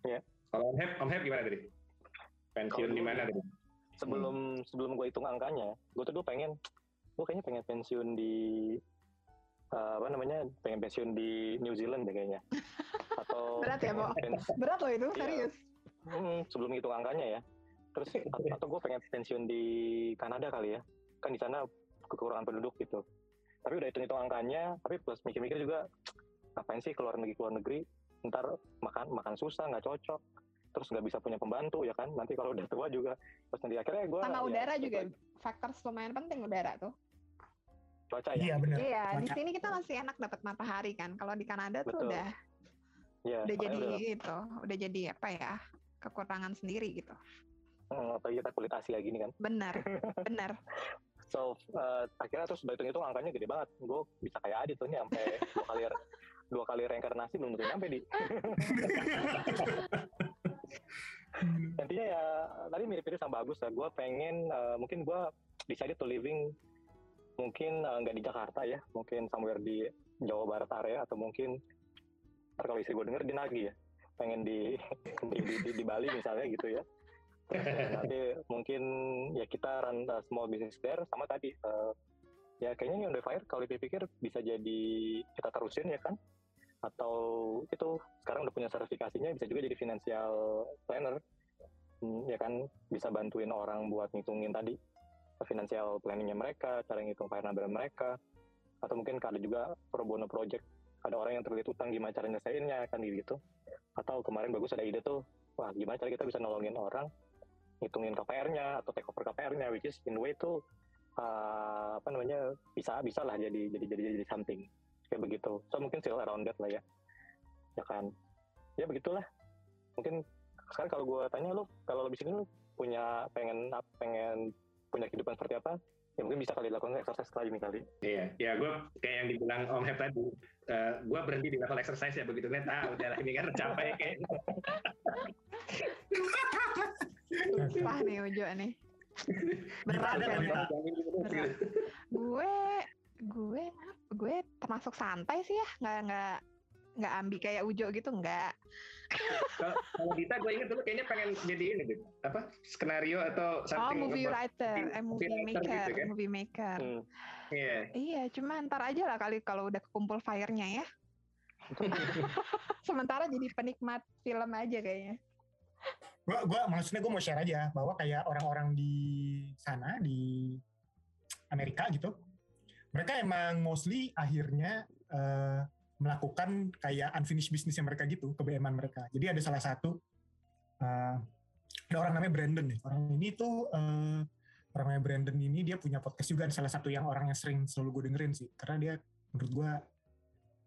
Ya. Kalau Om Heb, Om Heb gimana tadi? Pensiun di gue- mana tadi? sebelum sebelum gue hitung angkanya gue tuh dulu pengen gue kayaknya pengen pensiun di eh, apa namanya pengen pensiun di New Zealand deh kayaknya. Atau Berat ya, pen- Berat loh itu, Iya. serius. Hmm, sebelum hitung angkanya ya. Terus atau, gue pengen pensiun di Kanada kali ya. Kan di sana kekurangan penduduk gitu. Tapi udah hitung hitung angkanya tapi plus mikir-mikir juga ngapain sih keluar negeri keluar negeri? Ntar makan makan susah nggak cocok. Terus nggak bisa punya pembantu ya kan? Nanti kalau udah tua juga. Terus nanti akhirnya gue Sama udara juga. faktor lumayan penting udara tuh. Cuaca ya Iya benar. Iya, di sini kita masih enak dapat matahari kan. Kalau di Kanada tuh Betul. udah Iya, udah jadi udah- itu, udah jadi apa ya? kekurangan sendiri gitu. Hmm, apalagi kita kulit Asia gini kan. Benar, benar. So uh, akhirnya terus hitung hitung angkanya gede banget. Gue bisa kayak Adit tuh nih sampai dua kali dua kali reinkarnasi belum tentu nyampe di. Intinya ya tadi mirip-mirip sama bagus ya. Gue pengen uh, mungkin gue decided to living mungkin uh, di Jakarta ya, mungkin somewhere di Jawa Barat area atau mungkin kalau istri gue denger di Nagi ya, pengen di di, di, di, di Bali misalnya gitu ya. nanti mungkin ya kita run a small business there sama tadi uh, ya kayaknya ini on the fire kalau dipikir bisa jadi kita terusin ya kan? Atau itu sekarang udah punya sertifikasinya bisa juga jadi financial planner. Hmm, ya kan bisa bantuin orang buat ngitungin tadi financial planningnya mereka cara ngitung variable mereka atau mungkin ada juga pro bono project. Ada orang yang terlilit utang gimana cara nyelesainnya kan gitu. Atau kemarin bagus ada ide tuh wah gimana cara kita bisa nolongin orang ngitungin KPR-nya atau take over KPR-nya which is in way tuh uh, apa namanya bisa bisa lah jadi jadi jadi jadi something. Kayak begitu. So mungkin still around that lah ya. Ya kan? Ya begitulah. Mungkin sekarang kalau gue tanya lu kalau lebih sini lu punya pengen pengen punya kehidupan seperti apa ya mungkin bisa kali dilakukan exercise lagi nih kali Iya, ya gue kayak yang dibilang Om Hep tadi, gue berhenti di level exercise ya begitu net, ah udah lah ini kan tercapai kayak Susah nih Ujo nih. Berat kan? Berat. Gue gue gue termasuk santai sih ya, nggak nggak nggak ambi kayak Ujo gitu nggak. Kalau Dita gue inget dulu kayaknya pengen jadi ini deh, apa skenario atau Oh something movie about- writer, eh movie movie writer maker, gitu kan? movie maker. hmm. Iya. Iya, cuma ntar aja lah kali kalau udah kekumpul fire-nya ya. Sementara jadi penikmat film aja kayaknya. gua gua maksudnya gue mau share aja bahwa kayak orang-orang di sana di Amerika gitu mereka emang mostly akhirnya eh, melakukan kayak unfinished business yang mereka gitu kebeeman mereka. Jadi ada salah satu eh, ada orang namanya Brandon deh orang ini tuh eh, orang namanya Brandon ini dia punya podcast juga salah satu yang orang yang sering selalu gue dengerin sih. Karena dia menurut gue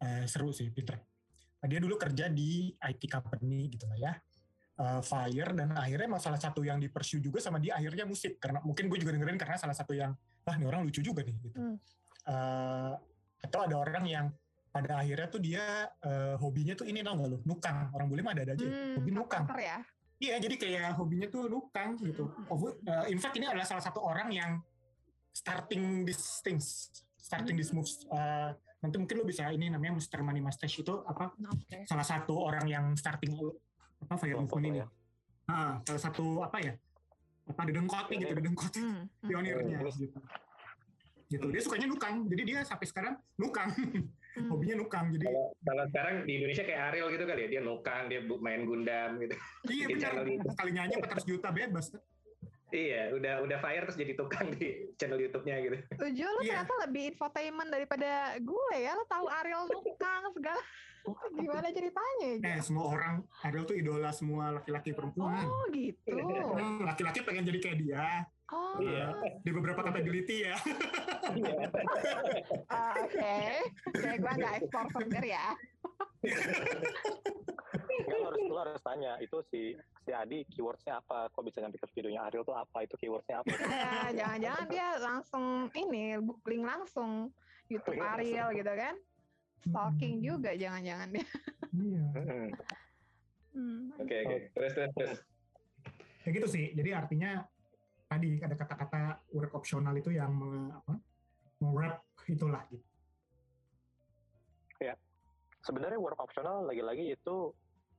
eh, seru sih pinter. Nah, dia dulu kerja di IT company gitu lah ya. Uh, Fire dan akhirnya emang salah satu yang di pursue juga sama dia akhirnya musik. Karena mungkin gue juga dengerin karena salah satu yang wah ini orang lucu juga nih gitu. Hmm. Uh, atau ada orang yang pada akhirnya tuh dia uh, hobinya tuh ini tau gak lo nukang orang boleh mah ada ada aja ya. Hmm, hobi nukang ya. iya jadi kayak hobinya tuh nukang gitu oh, uh, in fact ini adalah salah satu orang yang starting these things starting these moves Uh, nanti mungkin lo bisa ini namanya Mr. Money Mustache itu apa Oke. salah satu orang yang starting apa fire movement ini. ya. Ah, salah satu apa ya? Apa dedengkotnya gitu, dedengkot Hmm, hmm. pionirnya Hmm. gitu. Gitu. Dia sukanya nukang. Jadi dia sampai sekarang nukang. Hmm. Hobinya nukang. Jadi Kalau kalau sekarang di Indonesia kayak Ariel gitu kali ya, dia nukang, dia main gundam gitu. iya benar. Sekali nyanyi 400 juta bebas. Iya, udah udah fire terus jadi tukang di channel YouTube-nya gitu. Ujo lu Iya. ternyata lebih infotainment daripada gue ya. Lu tahu Ariel Nukang segala. Gimana ceritanya? Eh, semua orang Ariel tuh idola semua laki-laki perempuan. Oh gitu. Hmm, Laki-laki pengen jadi kayak dia. Oh. Iya. Di beberapa capability ya. Ah, Oke. Oke, gue nggak ekspor sopir ya. Enggak, lu harus lu harus tanya itu si si Adi keywordsnya apa kok bisa nyampe ke videonya Ariel tuh apa itu keywordsnya apa Ya, jangan-jangan dia langsung ini link langsung YouTube. Ariel gitu kan. Stalking juga jangan-jangan dia. Iya. Hmm. Hmm. Oke oke. Terus terus terus. Ya gitu sih. Jadi artinya tadi ada kata-kata work optional itu yang me- apa? Merap itulah gitu. sebenarnya work optional lagi-lagi itu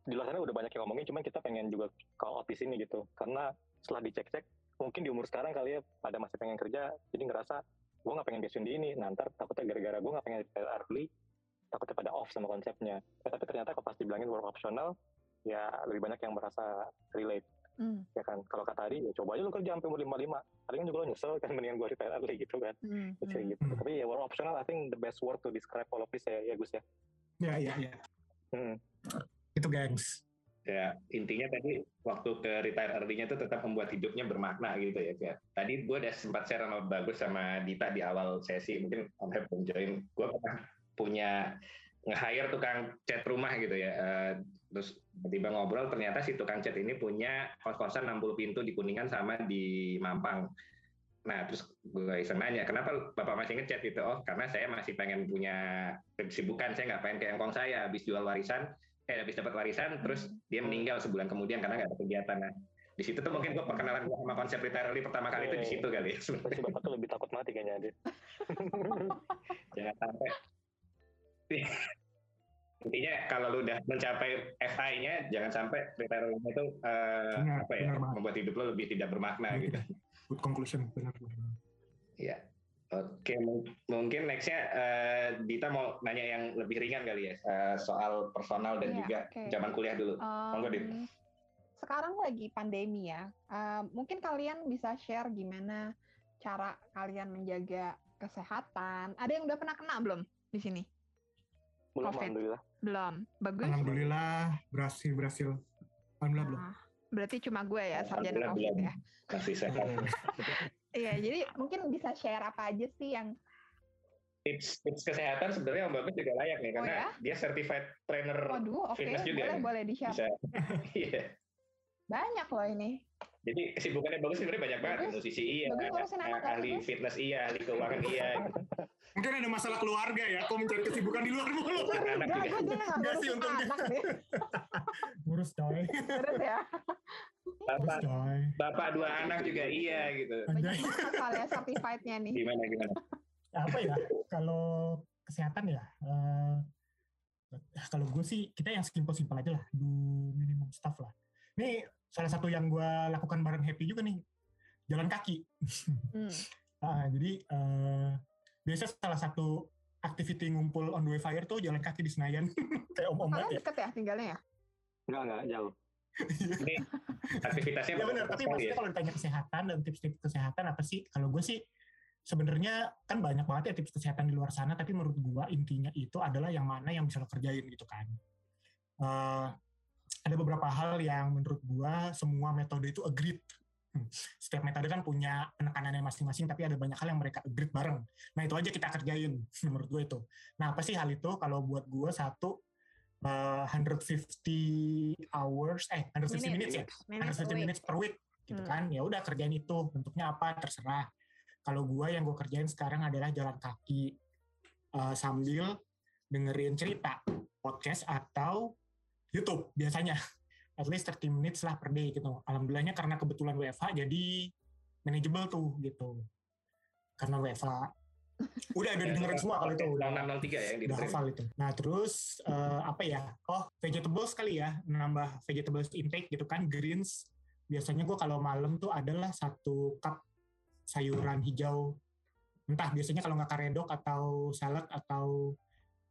di luar sana udah banyak yang ngomongin cuman kita pengen juga call out di sini gitu karena setelah dicek-cek mungkin di umur sekarang kali ya pada masih pengen kerja jadi ngerasa gue nggak pengen pensiun di ini nah, ntar takutnya gara-gara gue nggak pengen early takutnya pada off sama konsepnya. Ya, tapi ternyata kalau pas dibilangin work optional ya lebih banyak yang merasa relate. Hmm. ya kan? Kalau kata Adi ya coba aja lu kerja sampai umur 55 palingan juga lo nyesel kan mendingan gue retire early gitu kan. Hmm. gitu. Tapi ya work optional I think the best word to describe all of this ya, ya Gus ya. Ya, ya, ya. Hmm. Itu gengs. ya intinya tadi waktu ke retire early-nya itu tetap membuat hidupnya bermakna gitu ya kayak tadi gue udah sempat share sama bagus sama Dita di awal sesi. Mungkin Om Heb join. Gue pernah punya nge-hire tukang cat rumah gitu ya uh, terus tiba-tiba ngobrol ternyata si tukang cat ini punya kos-kosan 60 pintu di Kuningan sama di Mampang nah terus gue iseng nanya kenapa bapak masih ngecat gitu oh karena saya masih pengen punya kesibukan saya nggak pengen ke engkong saya habis jual warisan eh habis dapat warisan terus hmm. dia meninggal sebulan kemudian karena nggak ada kegiatan nah di situ tuh mungkin gue perkenalan gue sama konsep retire pertama kali itu di situ kali ya. Pasti bapak tuh lebih takut mati kayaknya Adit. Jangan sampai. Intinya kalau lu udah mencapai FI-nya, jangan sampai retire itu uh, benar, apa ya benar membuat hidup lo lebih tidak bermakna benar, gitu. Good conclusion, benar benar. Iya. Oke, mungkin nextnya uh, Dita mau nanya yang lebih ringan kali ya uh, soal personal dan yeah, juga okay. zaman kuliah dulu. Um, Monggo Dit. Sekarang lagi pandemi ya, uh, mungkin kalian bisa share gimana cara kalian menjaga kesehatan. Ada yang udah pernah kena belum di sini? Belum, COVID? alhamdulillah. Belum, bagus. Alhamdulillah berhasil berhasil. Alhamdulillah belum. Ah, berarti cuma gue ya sarjana COVID ya. Masih sehat. Iya, jadi mungkin bisa share apa aja sih yang tips tips kesehatan sebenarnya Om Bagus juga layak nih karena oh, ya? dia certified trainer Waduh, okay. fitness juga. Boleh, boleh di share. Iya. Banyak loh ini. Jadi kesibukannya bagus sebenarnya banyak banget. Bagus. Musisi iya, bagus, ahli bagus. fitness iya, ahli keuangan iya. Mungkin ada masalah keluarga ya, kok mencari kesibukan di luar mulu. Anak juga. Enggak sih untungnya. Ngurus coy. Ngurus ya. Bapak, bapak dua anak juga iya gitu. Banyak ya certified-nya nih. Gimana gimana? Apa ya? Kalau kesehatan ya, uh, kalau gue sih kita yang simpel-simpel aja lah, do minimum stuff lah. Ini salah satu yang gue lakukan bareng Happy juga nih, jalan kaki. Hmm. uh, jadi uh, biasa salah satu activity ngumpul on the way fire tuh jalan kaki di Senayan kayak om om ya. deket ya tinggalnya ya? Enggak enggak jauh. Ini aktivitasnya ya benar, tapi maksudnya ya? kalau ditanya kesehatan dan tips-tips kesehatan apa sih? Kalau gue sih sebenarnya kan banyak banget ya tips kesehatan di luar sana, tapi menurut gue intinya itu adalah yang mana yang bisa lo kerjain gitu kan. Uh, ada beberapa hal yang menurut gue semua metode itu agreed. Hmm. Setiap metode kan punya penekanannya masing-masing, tapi ada banyak hal yang mereka agreed bareng. Nah itu aja kita kerjain menurut gue itu. Nah apa sih hal itu? Kalau buat gue satu, uh, 150 hours eh 150 minutes, minutes ya minutes 150 minutes per week gitu hmm. kan ya udah kerjain itu bentuknya apa terserah kalau gue yang gue kerjain sekarang adalah jalan kaki uh, sambil dengerin cerita podcast atau YouTube biasanya. At least 30 minutes lah per day gitu. Alhamdulillahnya karena kebetulan WFH jadi manageable tuh gitu. Karena WFH udah udah dengerin semua kalau itu. Udah 603 ya yang udah hafal itu. Nah terus uh, apa ya? Oh vegetables kali ya. Nambah vegetables intake gitu kan greens. Biasanya gue kalau malam tuh adalah satu cup sayuran hijau. Entah biasanya kalau nggak karedok atau salad atau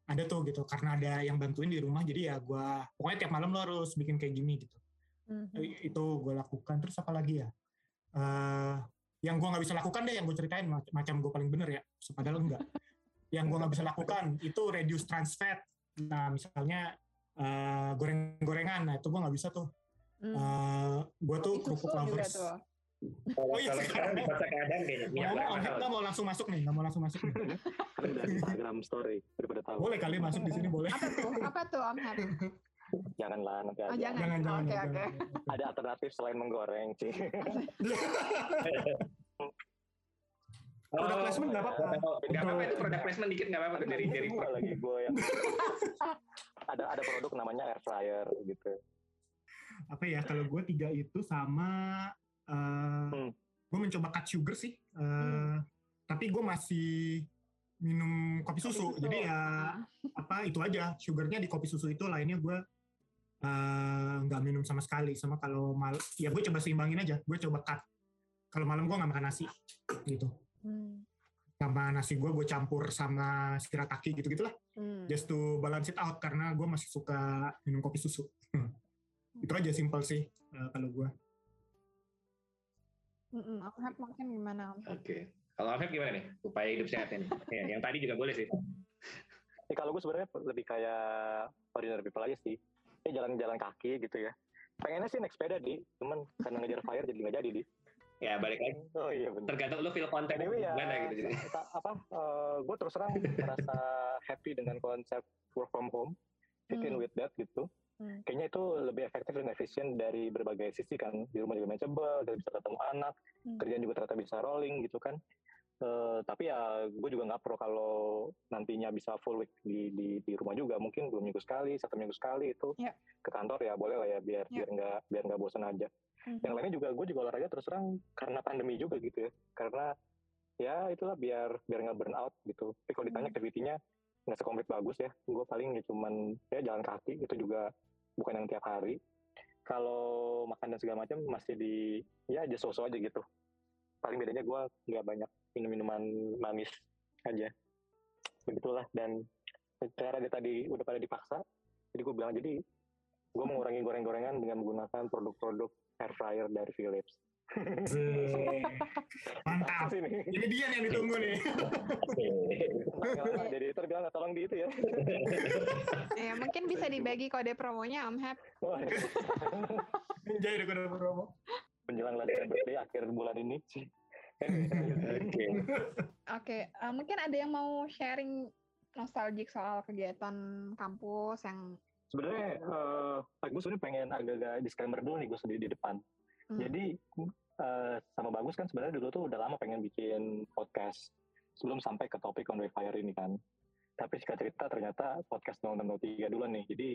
ada tuh gitu karena ada yang bantuin di rumah jadi ya gue pokoknya tiap malam lo harus bikin kayak gini gitu. Mm-hmm. itu gue lakukan. Terus apa lagi ya? Uh, yang gue nggak bisa lakukan deh yang gue ceritain macam gue paling bener ya padahal enggak. Yang gue nggak bisa lakukan itu reduce trans fat. Nah misalnya uh, goreng-gorengan. Nah itu gue nggak bisa tuh. Hmm. uh, eh, gue tuh kerupuk lovers Oh iya, sekarang dibaca keadaan kayaknya. Mau, nggak mau langsung masuk nih, nggak mau langsung masuk nih. dari Instagram story, daripada tahu. Boleh kali masuk di sini, boleh. Apa tuh? Apa tuh, Om Her? Janganlah nanti oh, aja. Jangan, jangan, jangan, okay, jangan. Okay. Ada alternatif selain menggoreng sih. produk placement nggak apa-apa. Nggak apa-apa itu produk placement dikit nggak apa-apa dari dari gue lagi gue yang ada ada produk namanya air fryer gitu. Apa ya kalau gue tiga itu sama uh, hmm. gue mencoba cut sugar sih. Uh, hmm. Tapi gue masih minum kopi susu. Kopi susu. Jadi ya apa itu aja sugarnya di kopi susu itu lainnya gue eh, nggak uh, minum sama sekali. Sama kalau mal ya gue coba seimbangin aja. Gue coba cut. Kalau malam gue nggak makan nasi gitu. Hmm. Sama nasi gue gue campur sama shirataki gitu gitulah. Hmm. Just to balance it out karena gue masih suka minum kopi susu. Hmm. Itu aja simpel sih uh, kalau gue. Mm -mm, aku mungkin gimana? Oke. Okay. Kalau Afif gimana nih upaya hidup sehat ini? ya, yang tadi juga boleh sih. Ya, kalau gue sebenarnya lebih kayak ordinary people aja sih. Ya jalan-jalan kaki gitu ya. pengennya sih naik sepeda di, cuman karena ngejar fire jadi nggak jadi di. Ya balik lagi. Oh iya benar. Tergantung lu feel konten Anyway ya, gimana gitu. Jadi. apa? Uh, gue terus terang merasa happy dengan konsep work from home, fit in Hmm. with that gitu. Hmm. Kayaknya itu lebih efektif dan efisien dari berbagai sisi kan. Di rumah juga manageable, kita bisa ketemu anak, Hmm. kerjaan juga ternyata bisa rolling gitu kan. Eh, tapi ya gue juga nggak pro kalau nantinya bisa full week di, di di rumah juga mungkin dua minggu sekali satu minggu sekali itu Ya. ke kantor ya boleh lah ya biar Ya. biar nggak biar nggak bosan aja Mhm. yang lainnya juga gue juga olahraga terus terang karena pandemi juga gitu ya karena ya itulah biar biar nggak burn out gitu tapi kalau ditanya Hmm. activity-nya nggak sekomplit bagus ya. Gue paling ya cuman ya jalan kaki itu juga bukan yang tiap hari. Kalau makan dan segala macam masih di ya aja sosok aja gitu. Paling bedanya gue nggak banyak minum minuman manis aja. Begitulah dan cara dia tadi udah pada dipaksa jadi gue bilang jadi gue mengurangi goreng-gorengan dengan menggunakan produk-produk air fryer dari Philips. Mantap. sini Ini dia nih yang ditunggu nih. jadi editor bilang tolong di itu ya Ya, mungkin bisa dibagi kode promonya Om Hap. Jadi udah promo. menjelang latihan birthday akhir bulan ini Oke. Oke, eh, mungkin ada yang mau sharing nostalgic soal kegiatan kampus yang sebenarnya eh gue sebenarnya pengen agak-agak disclaimer dulu nih gue sendiri di depan Hmm. jadi eh, sama bagus kan sebenarnya dulu tuh udah lama pengen bikin podcast sebelum sampai ke topik on fire ini kan. Tapi singkat cerita ternyata podcast 0603 dulu nih. Jadi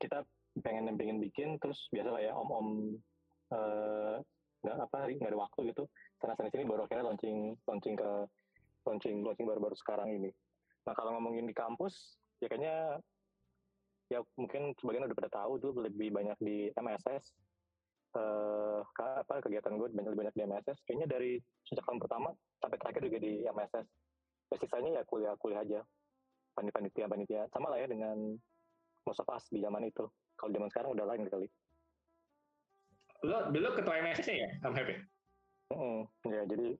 kita pengen pengen bikin terus biasa lah ya om om nggak apa nggak ada waktu gitu. Sana sana sini baru akhirnya launching launching ke launching launching baru-baru sekarang ini. Nah kalau ngomongin di kampus ya kayaknya ya mungkin sebagian udah pada tahu dulu lebih banyak di MSS eh ka- apa kegiatan gue banyak banyak di MSS kayaknya dari sejak tahun pertama sampai terakhir juga di MSS ya sisanya ya kuliah kuliah aja panitia panitia panitia sama lah ya dengan most of us di zaman itu kalau zaman sekarang udah lain kali Lo dulu ketua MSS ya, Om Happy? Mm-mm. ya jadi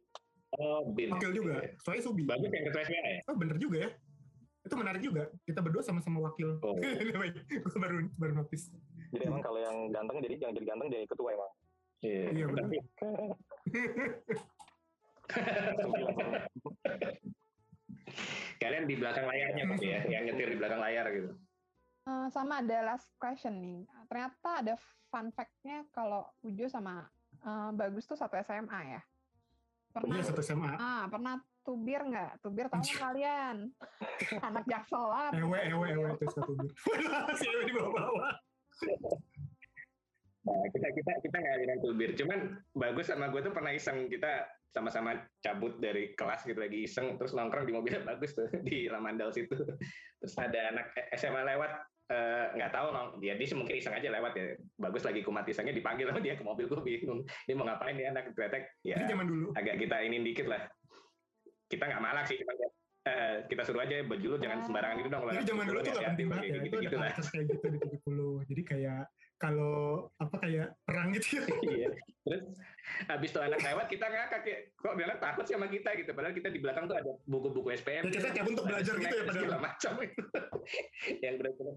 Oh, Bin. Wakil juga. Soalnya Subi. Bagus yang ketua SMA ya? Oh bener juga ya. Itu menarik juga. Kita berdua sama-sama wakil. Oh. Gue baru baru notice. Jadi emang kalau yang ganteng jadi yang jadi ganteng jadi ketua emang Iya, benar. Tapi Subi langsung. kalian di belakang layarnya Pak ya, yang nyetir di belakang layar gitu. Eh, sama ada last question nih. Ternyata ada fun fact-nya kalau Ujo sama eh, Bagus tuh satu SMA ya. Pernah Iya satu SMA. ah pernah tubir nggak? Tubir tahu kalian? Anak jaksel lah. Ewe, ewe, ewe itu satu bir. si ewe di bawah-bawah. Nah, kita kita kita ada tubir. Cuman bagus sama gue tuh pernah iseng. Kita sama-sama cabut dari kelas gitu lagi iseng. Terus nongkrong di mobilnya bagus tuh di Lamandal situ. Terus ada anak SMA lewat. Eh, nggak tahu nong dia dia mungkin iseng aja lewat ya. Bagus lagi kumat isengnya dipanggil sama dia ke mobil gue bingung. Dia mau ngapain dia anak? Ternyata ya dulu. agak kita ini dikit lah. Kita nggak malak sih cuma eh, kita suruh aja baju lu jangan sembarangan gitu dong Jadi zaman dulu tuh gak penting banget ya. Itu gitu ada gitu lah karakter kayak gitu di 70. Jadi kayak kalau apa kayak perang gitu ya. Iya. Terus habis tuh anak lewat kita ngakak ya, kok dia anak takut sih sama kita gitu. Padahal kita di belakang tuh ada buku-buku SPM. Ya, kita cabut untuk belajar gitu ya, padahal. Macam itu. Yang benar-benar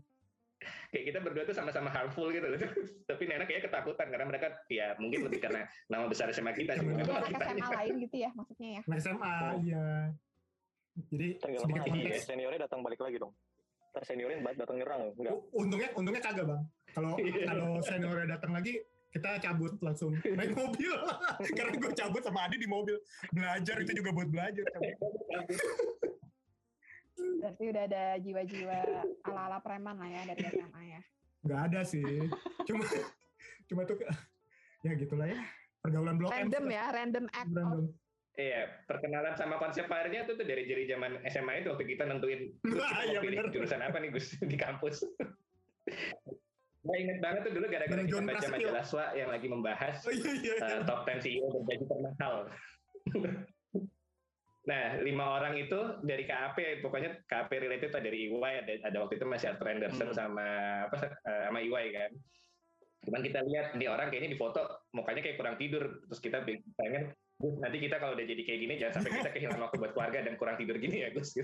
kayak kita berdua tuh sama-sama harmful gitu loh. Tapi anak kayaknya ketakutan karena mereka ya mungkin lebih karena nama besar SMA kita sih. SMA lain gitu ya maksudnya ya. SMA, iya. Jadi sedikit konteks. seniornya datang balik lagi dong. Ntar seniornya ba- datang nyerang enggak? Untungnya untungnya kagak bang. Kalau Iya. kalau seniornya datang lagi kita cabut langsung. Naik mobil. Karena gue cabut sama Adi di mobil. Belajar itu juga buat belajar Berarti udah ada jiwa-jiwa ala-ala preman lah ya dari SMA ya. nggak ada sih. Cuma cuma tuh ya gitulah ya. Pergaulan blok M Random ya, random act of random Iya, perkenalan sama konsep fire-nya tuh, tuh dari dari zaman SMA itu waktu kita nentuin mau pilih bener. jurusan apa nih Gus di kampus. Gue inget banget tuh dulu gara-gara kita John baca Prasetyo. majalah SWA yang lagi membahas oh iya iya, iya. uh, top 10 CEO bergaji termahal. nah, lima orang itu dari KAP, pokoknya KAP related lah dari EY, ada, ada waktu itu masih Arthur Anderson Hmm. sama apa uh, sama EY kan. Cuman kita lihat nih orang kayaknya di foto mukanya kayak kurang tidur, terus kita pengen nanti kita kalau udah jadi kayak gini jangan sampai kita kehilangan waktu buat keluarga dan kurang tidur gini ya Gus.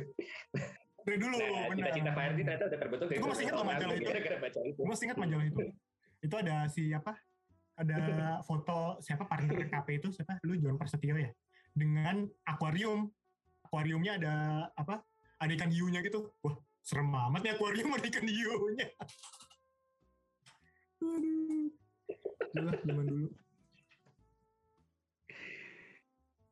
dari dulu Nah, cita-cita Fire ternyata udah terbentuk Gua masih ingat loh majalah itu. gara-gara baca itu. gue masih ingat majalah itu. Itu ada si apa? Ada foto siapa? Partner KP itu siapa? Lu John Prasetyo ya? Dengan akuarium. Akuariumnya ada apa? Ada ikan hiunya gitu. Wah serem amat nih akuarium ada ikan hiunya. Aduh, zaman dulu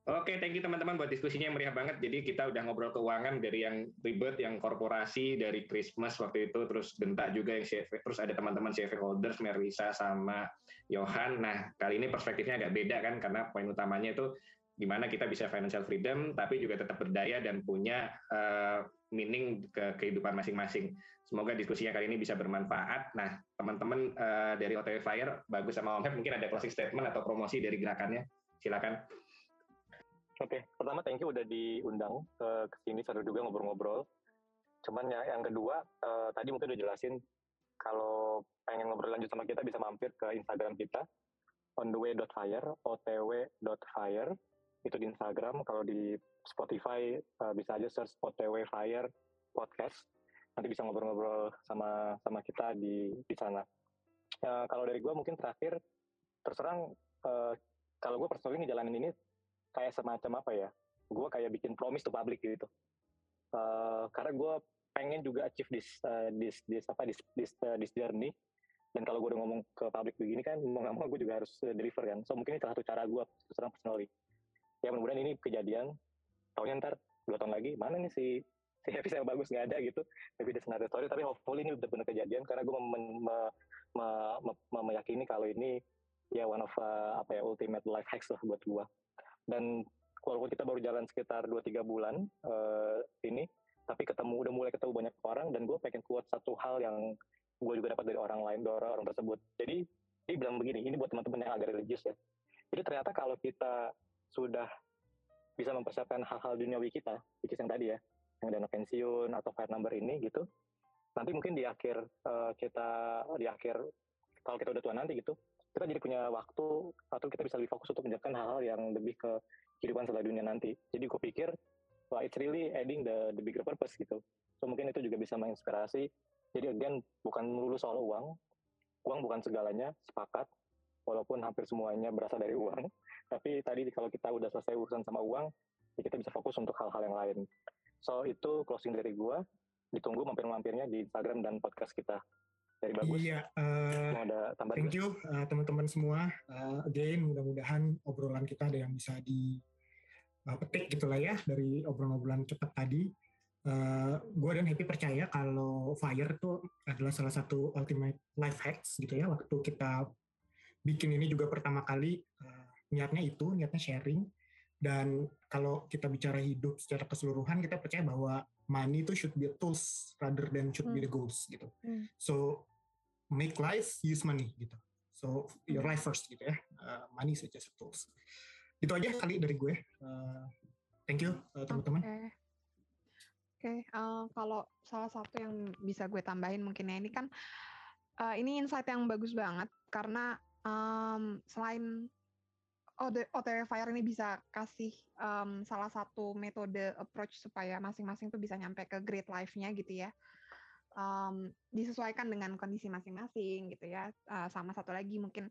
Oke, thank you teman-teman buat diskusinya yang meriah banget. Jadi kita udah ngobrol keuangan dari yang ribet, yang korporasi, dari Christmas waktu itu, terus Genta juga yang CV, terus ada teman-teman CV holders, Merisa sama Johan. Nah, kali ini perspektifnya agak beda kan, karena poin utamanya itu gimana kita bisa financial freedom, tapi juga tetap berdaya dan punya uh, meaning ke kehidupan masing-masing. Semoga diskusinya kali ini bisa bermanfaat. Nah, teman-teman uh, dari OTW Fire, bagus sama Om mungkin ada closing statement atau promosi dari gerakannya. Silakan. Oke, okay. pertama thank you udah diundang ke sini seru juga ngobrol-ngobrol. Cuman ya yang kedua uh, tadi mungkin udah jelasin kalau pengen ngobrol lanjut sama kita bisa mampir ke Instagram kita on the way.fire, otw.fire itu di Instagram. Kalau di Spotify uh, bisa aja search OTW Fire podcast. Nanti bisa ngobrol-ngobrol sama sama kita di di sana. Uh, kalau dari gue mungkin terakhir terserang uh, kalau gue personally ngejalanin ini kayak semacam apa ya gue kayak bikin promise to public gitu. Uh, karena gue pengen juga achieve this uh, this this apa this this, uh, this journey. Dan kalau gue udah ngomong ke publik begini kan mau nggak mau gue juga harus deliver kan. So mungkin ini salah satu cara gue terus personally. Ya mudah-mudahan ini kejadian. Tahunnya ntar dua tahun lagi mana nih si si Happy yang bagus nggak ada gitu. Tapi ada another story tapi hopefully ini udah benar kejadian. Karena gue me, me, me, me, meyakini kalau ini ya one of uh, apa ya ultimate life hacks lah buat gue dan walaupun kita baru jalan sekitar 2-3 bulan uh, ini tapi ketemu udah mulai ketemu banyak orang dan gue pengen kuat satu hal yang gue juga dapat dari orang lain dari orang tersebut. Jadi dia bilang begini ini buat teman-teman yang agak religius ya. Jadi ternyata kalau kita sudah bisa mempersiapkan hal-hal duniawi kita which is yang tadi ya yang dana pensiun atau fire number ini gitu nanti mungkin di akhir uh, kita di akhir kalau kita udah tua nanti gitu kita jadi punya waktu atau kita bisa lebih fokus untuk menjalankan hal-hal yang lebih ke kehidupan setelah dunia nanti. Jadi gue pikir, wah it's really adding the the bigger purpose gitu. So mungkin itu juga bisa menginspirasi. Jadi again, bukan melulu soal uang. Uang bukan segalanya, sepakat. Walaupun hampir semuanya berasal dari uang. Tapi tadi kalau kita udah selesai urusan sama uang, ya kita bisa fokus untuk hal-hal yang lain. So itu closing dari gue. Ditunggu mampir-mampirnya di Instagram dan podcast kita dari bagus. Iya, uh, ada thank you uh, teman-teman semua. Uh, again, mudah-mudahan obrolan kita ada yang bisa di uh, petik gitulah ya dari obrolan-obrolan cepat tadi. Uh, gue dan Happy percaya kalau Fire itu adalah salah satu ultimate life hacks gitu ya. Waktu kita bikin ini juga pertama kali uh, niatnya itu, niatnya sharing. Dan kalau kita bicara hidup secara keseluruhan, kita percaya bahwa money itu should be a tools rather than should hmm. be the goals gitu. Hmm. So make life use money gitu. So your life first gitu ya. Uh, money is just a tools. Itu aja kali dari gue. Uh, thank you uh, teman-teman. Oke. Okay. Okay, uh, kalau salah satu yang bisa gue tambahin mungkin ya ini kan uh, ini insight yang bagus banget karena um, selain OTW Fire ini bisa kasih um, salah satu metode approach supaya masing-masing tuh bisa nyampe ke great life-nya gitu ya. Um, disesuaikan dengan kondisi masing-masing gitu ya. Uh, sama satu lagi mungkin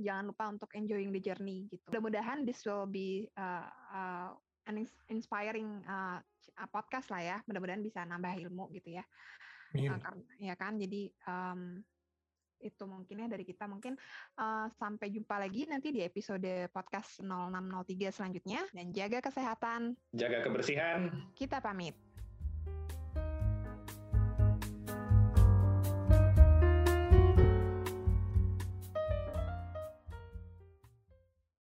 jangan lupa untuk enjoying the journey gitu. Mudah-mudahan this will be uh, uh, an inspiring uh, podcast lah ya. Mudah-mudahan bisa nambah ilmu gitu ya. Uh, karena, ya kan. Jadi um, itu mungkin ya dari kita. Mungkin uh, sampai jumpa lagi nanti di episode podcast 0603 selanjutnya. Dan jaga kesehatan. Jaga kebersihan. Kita pamit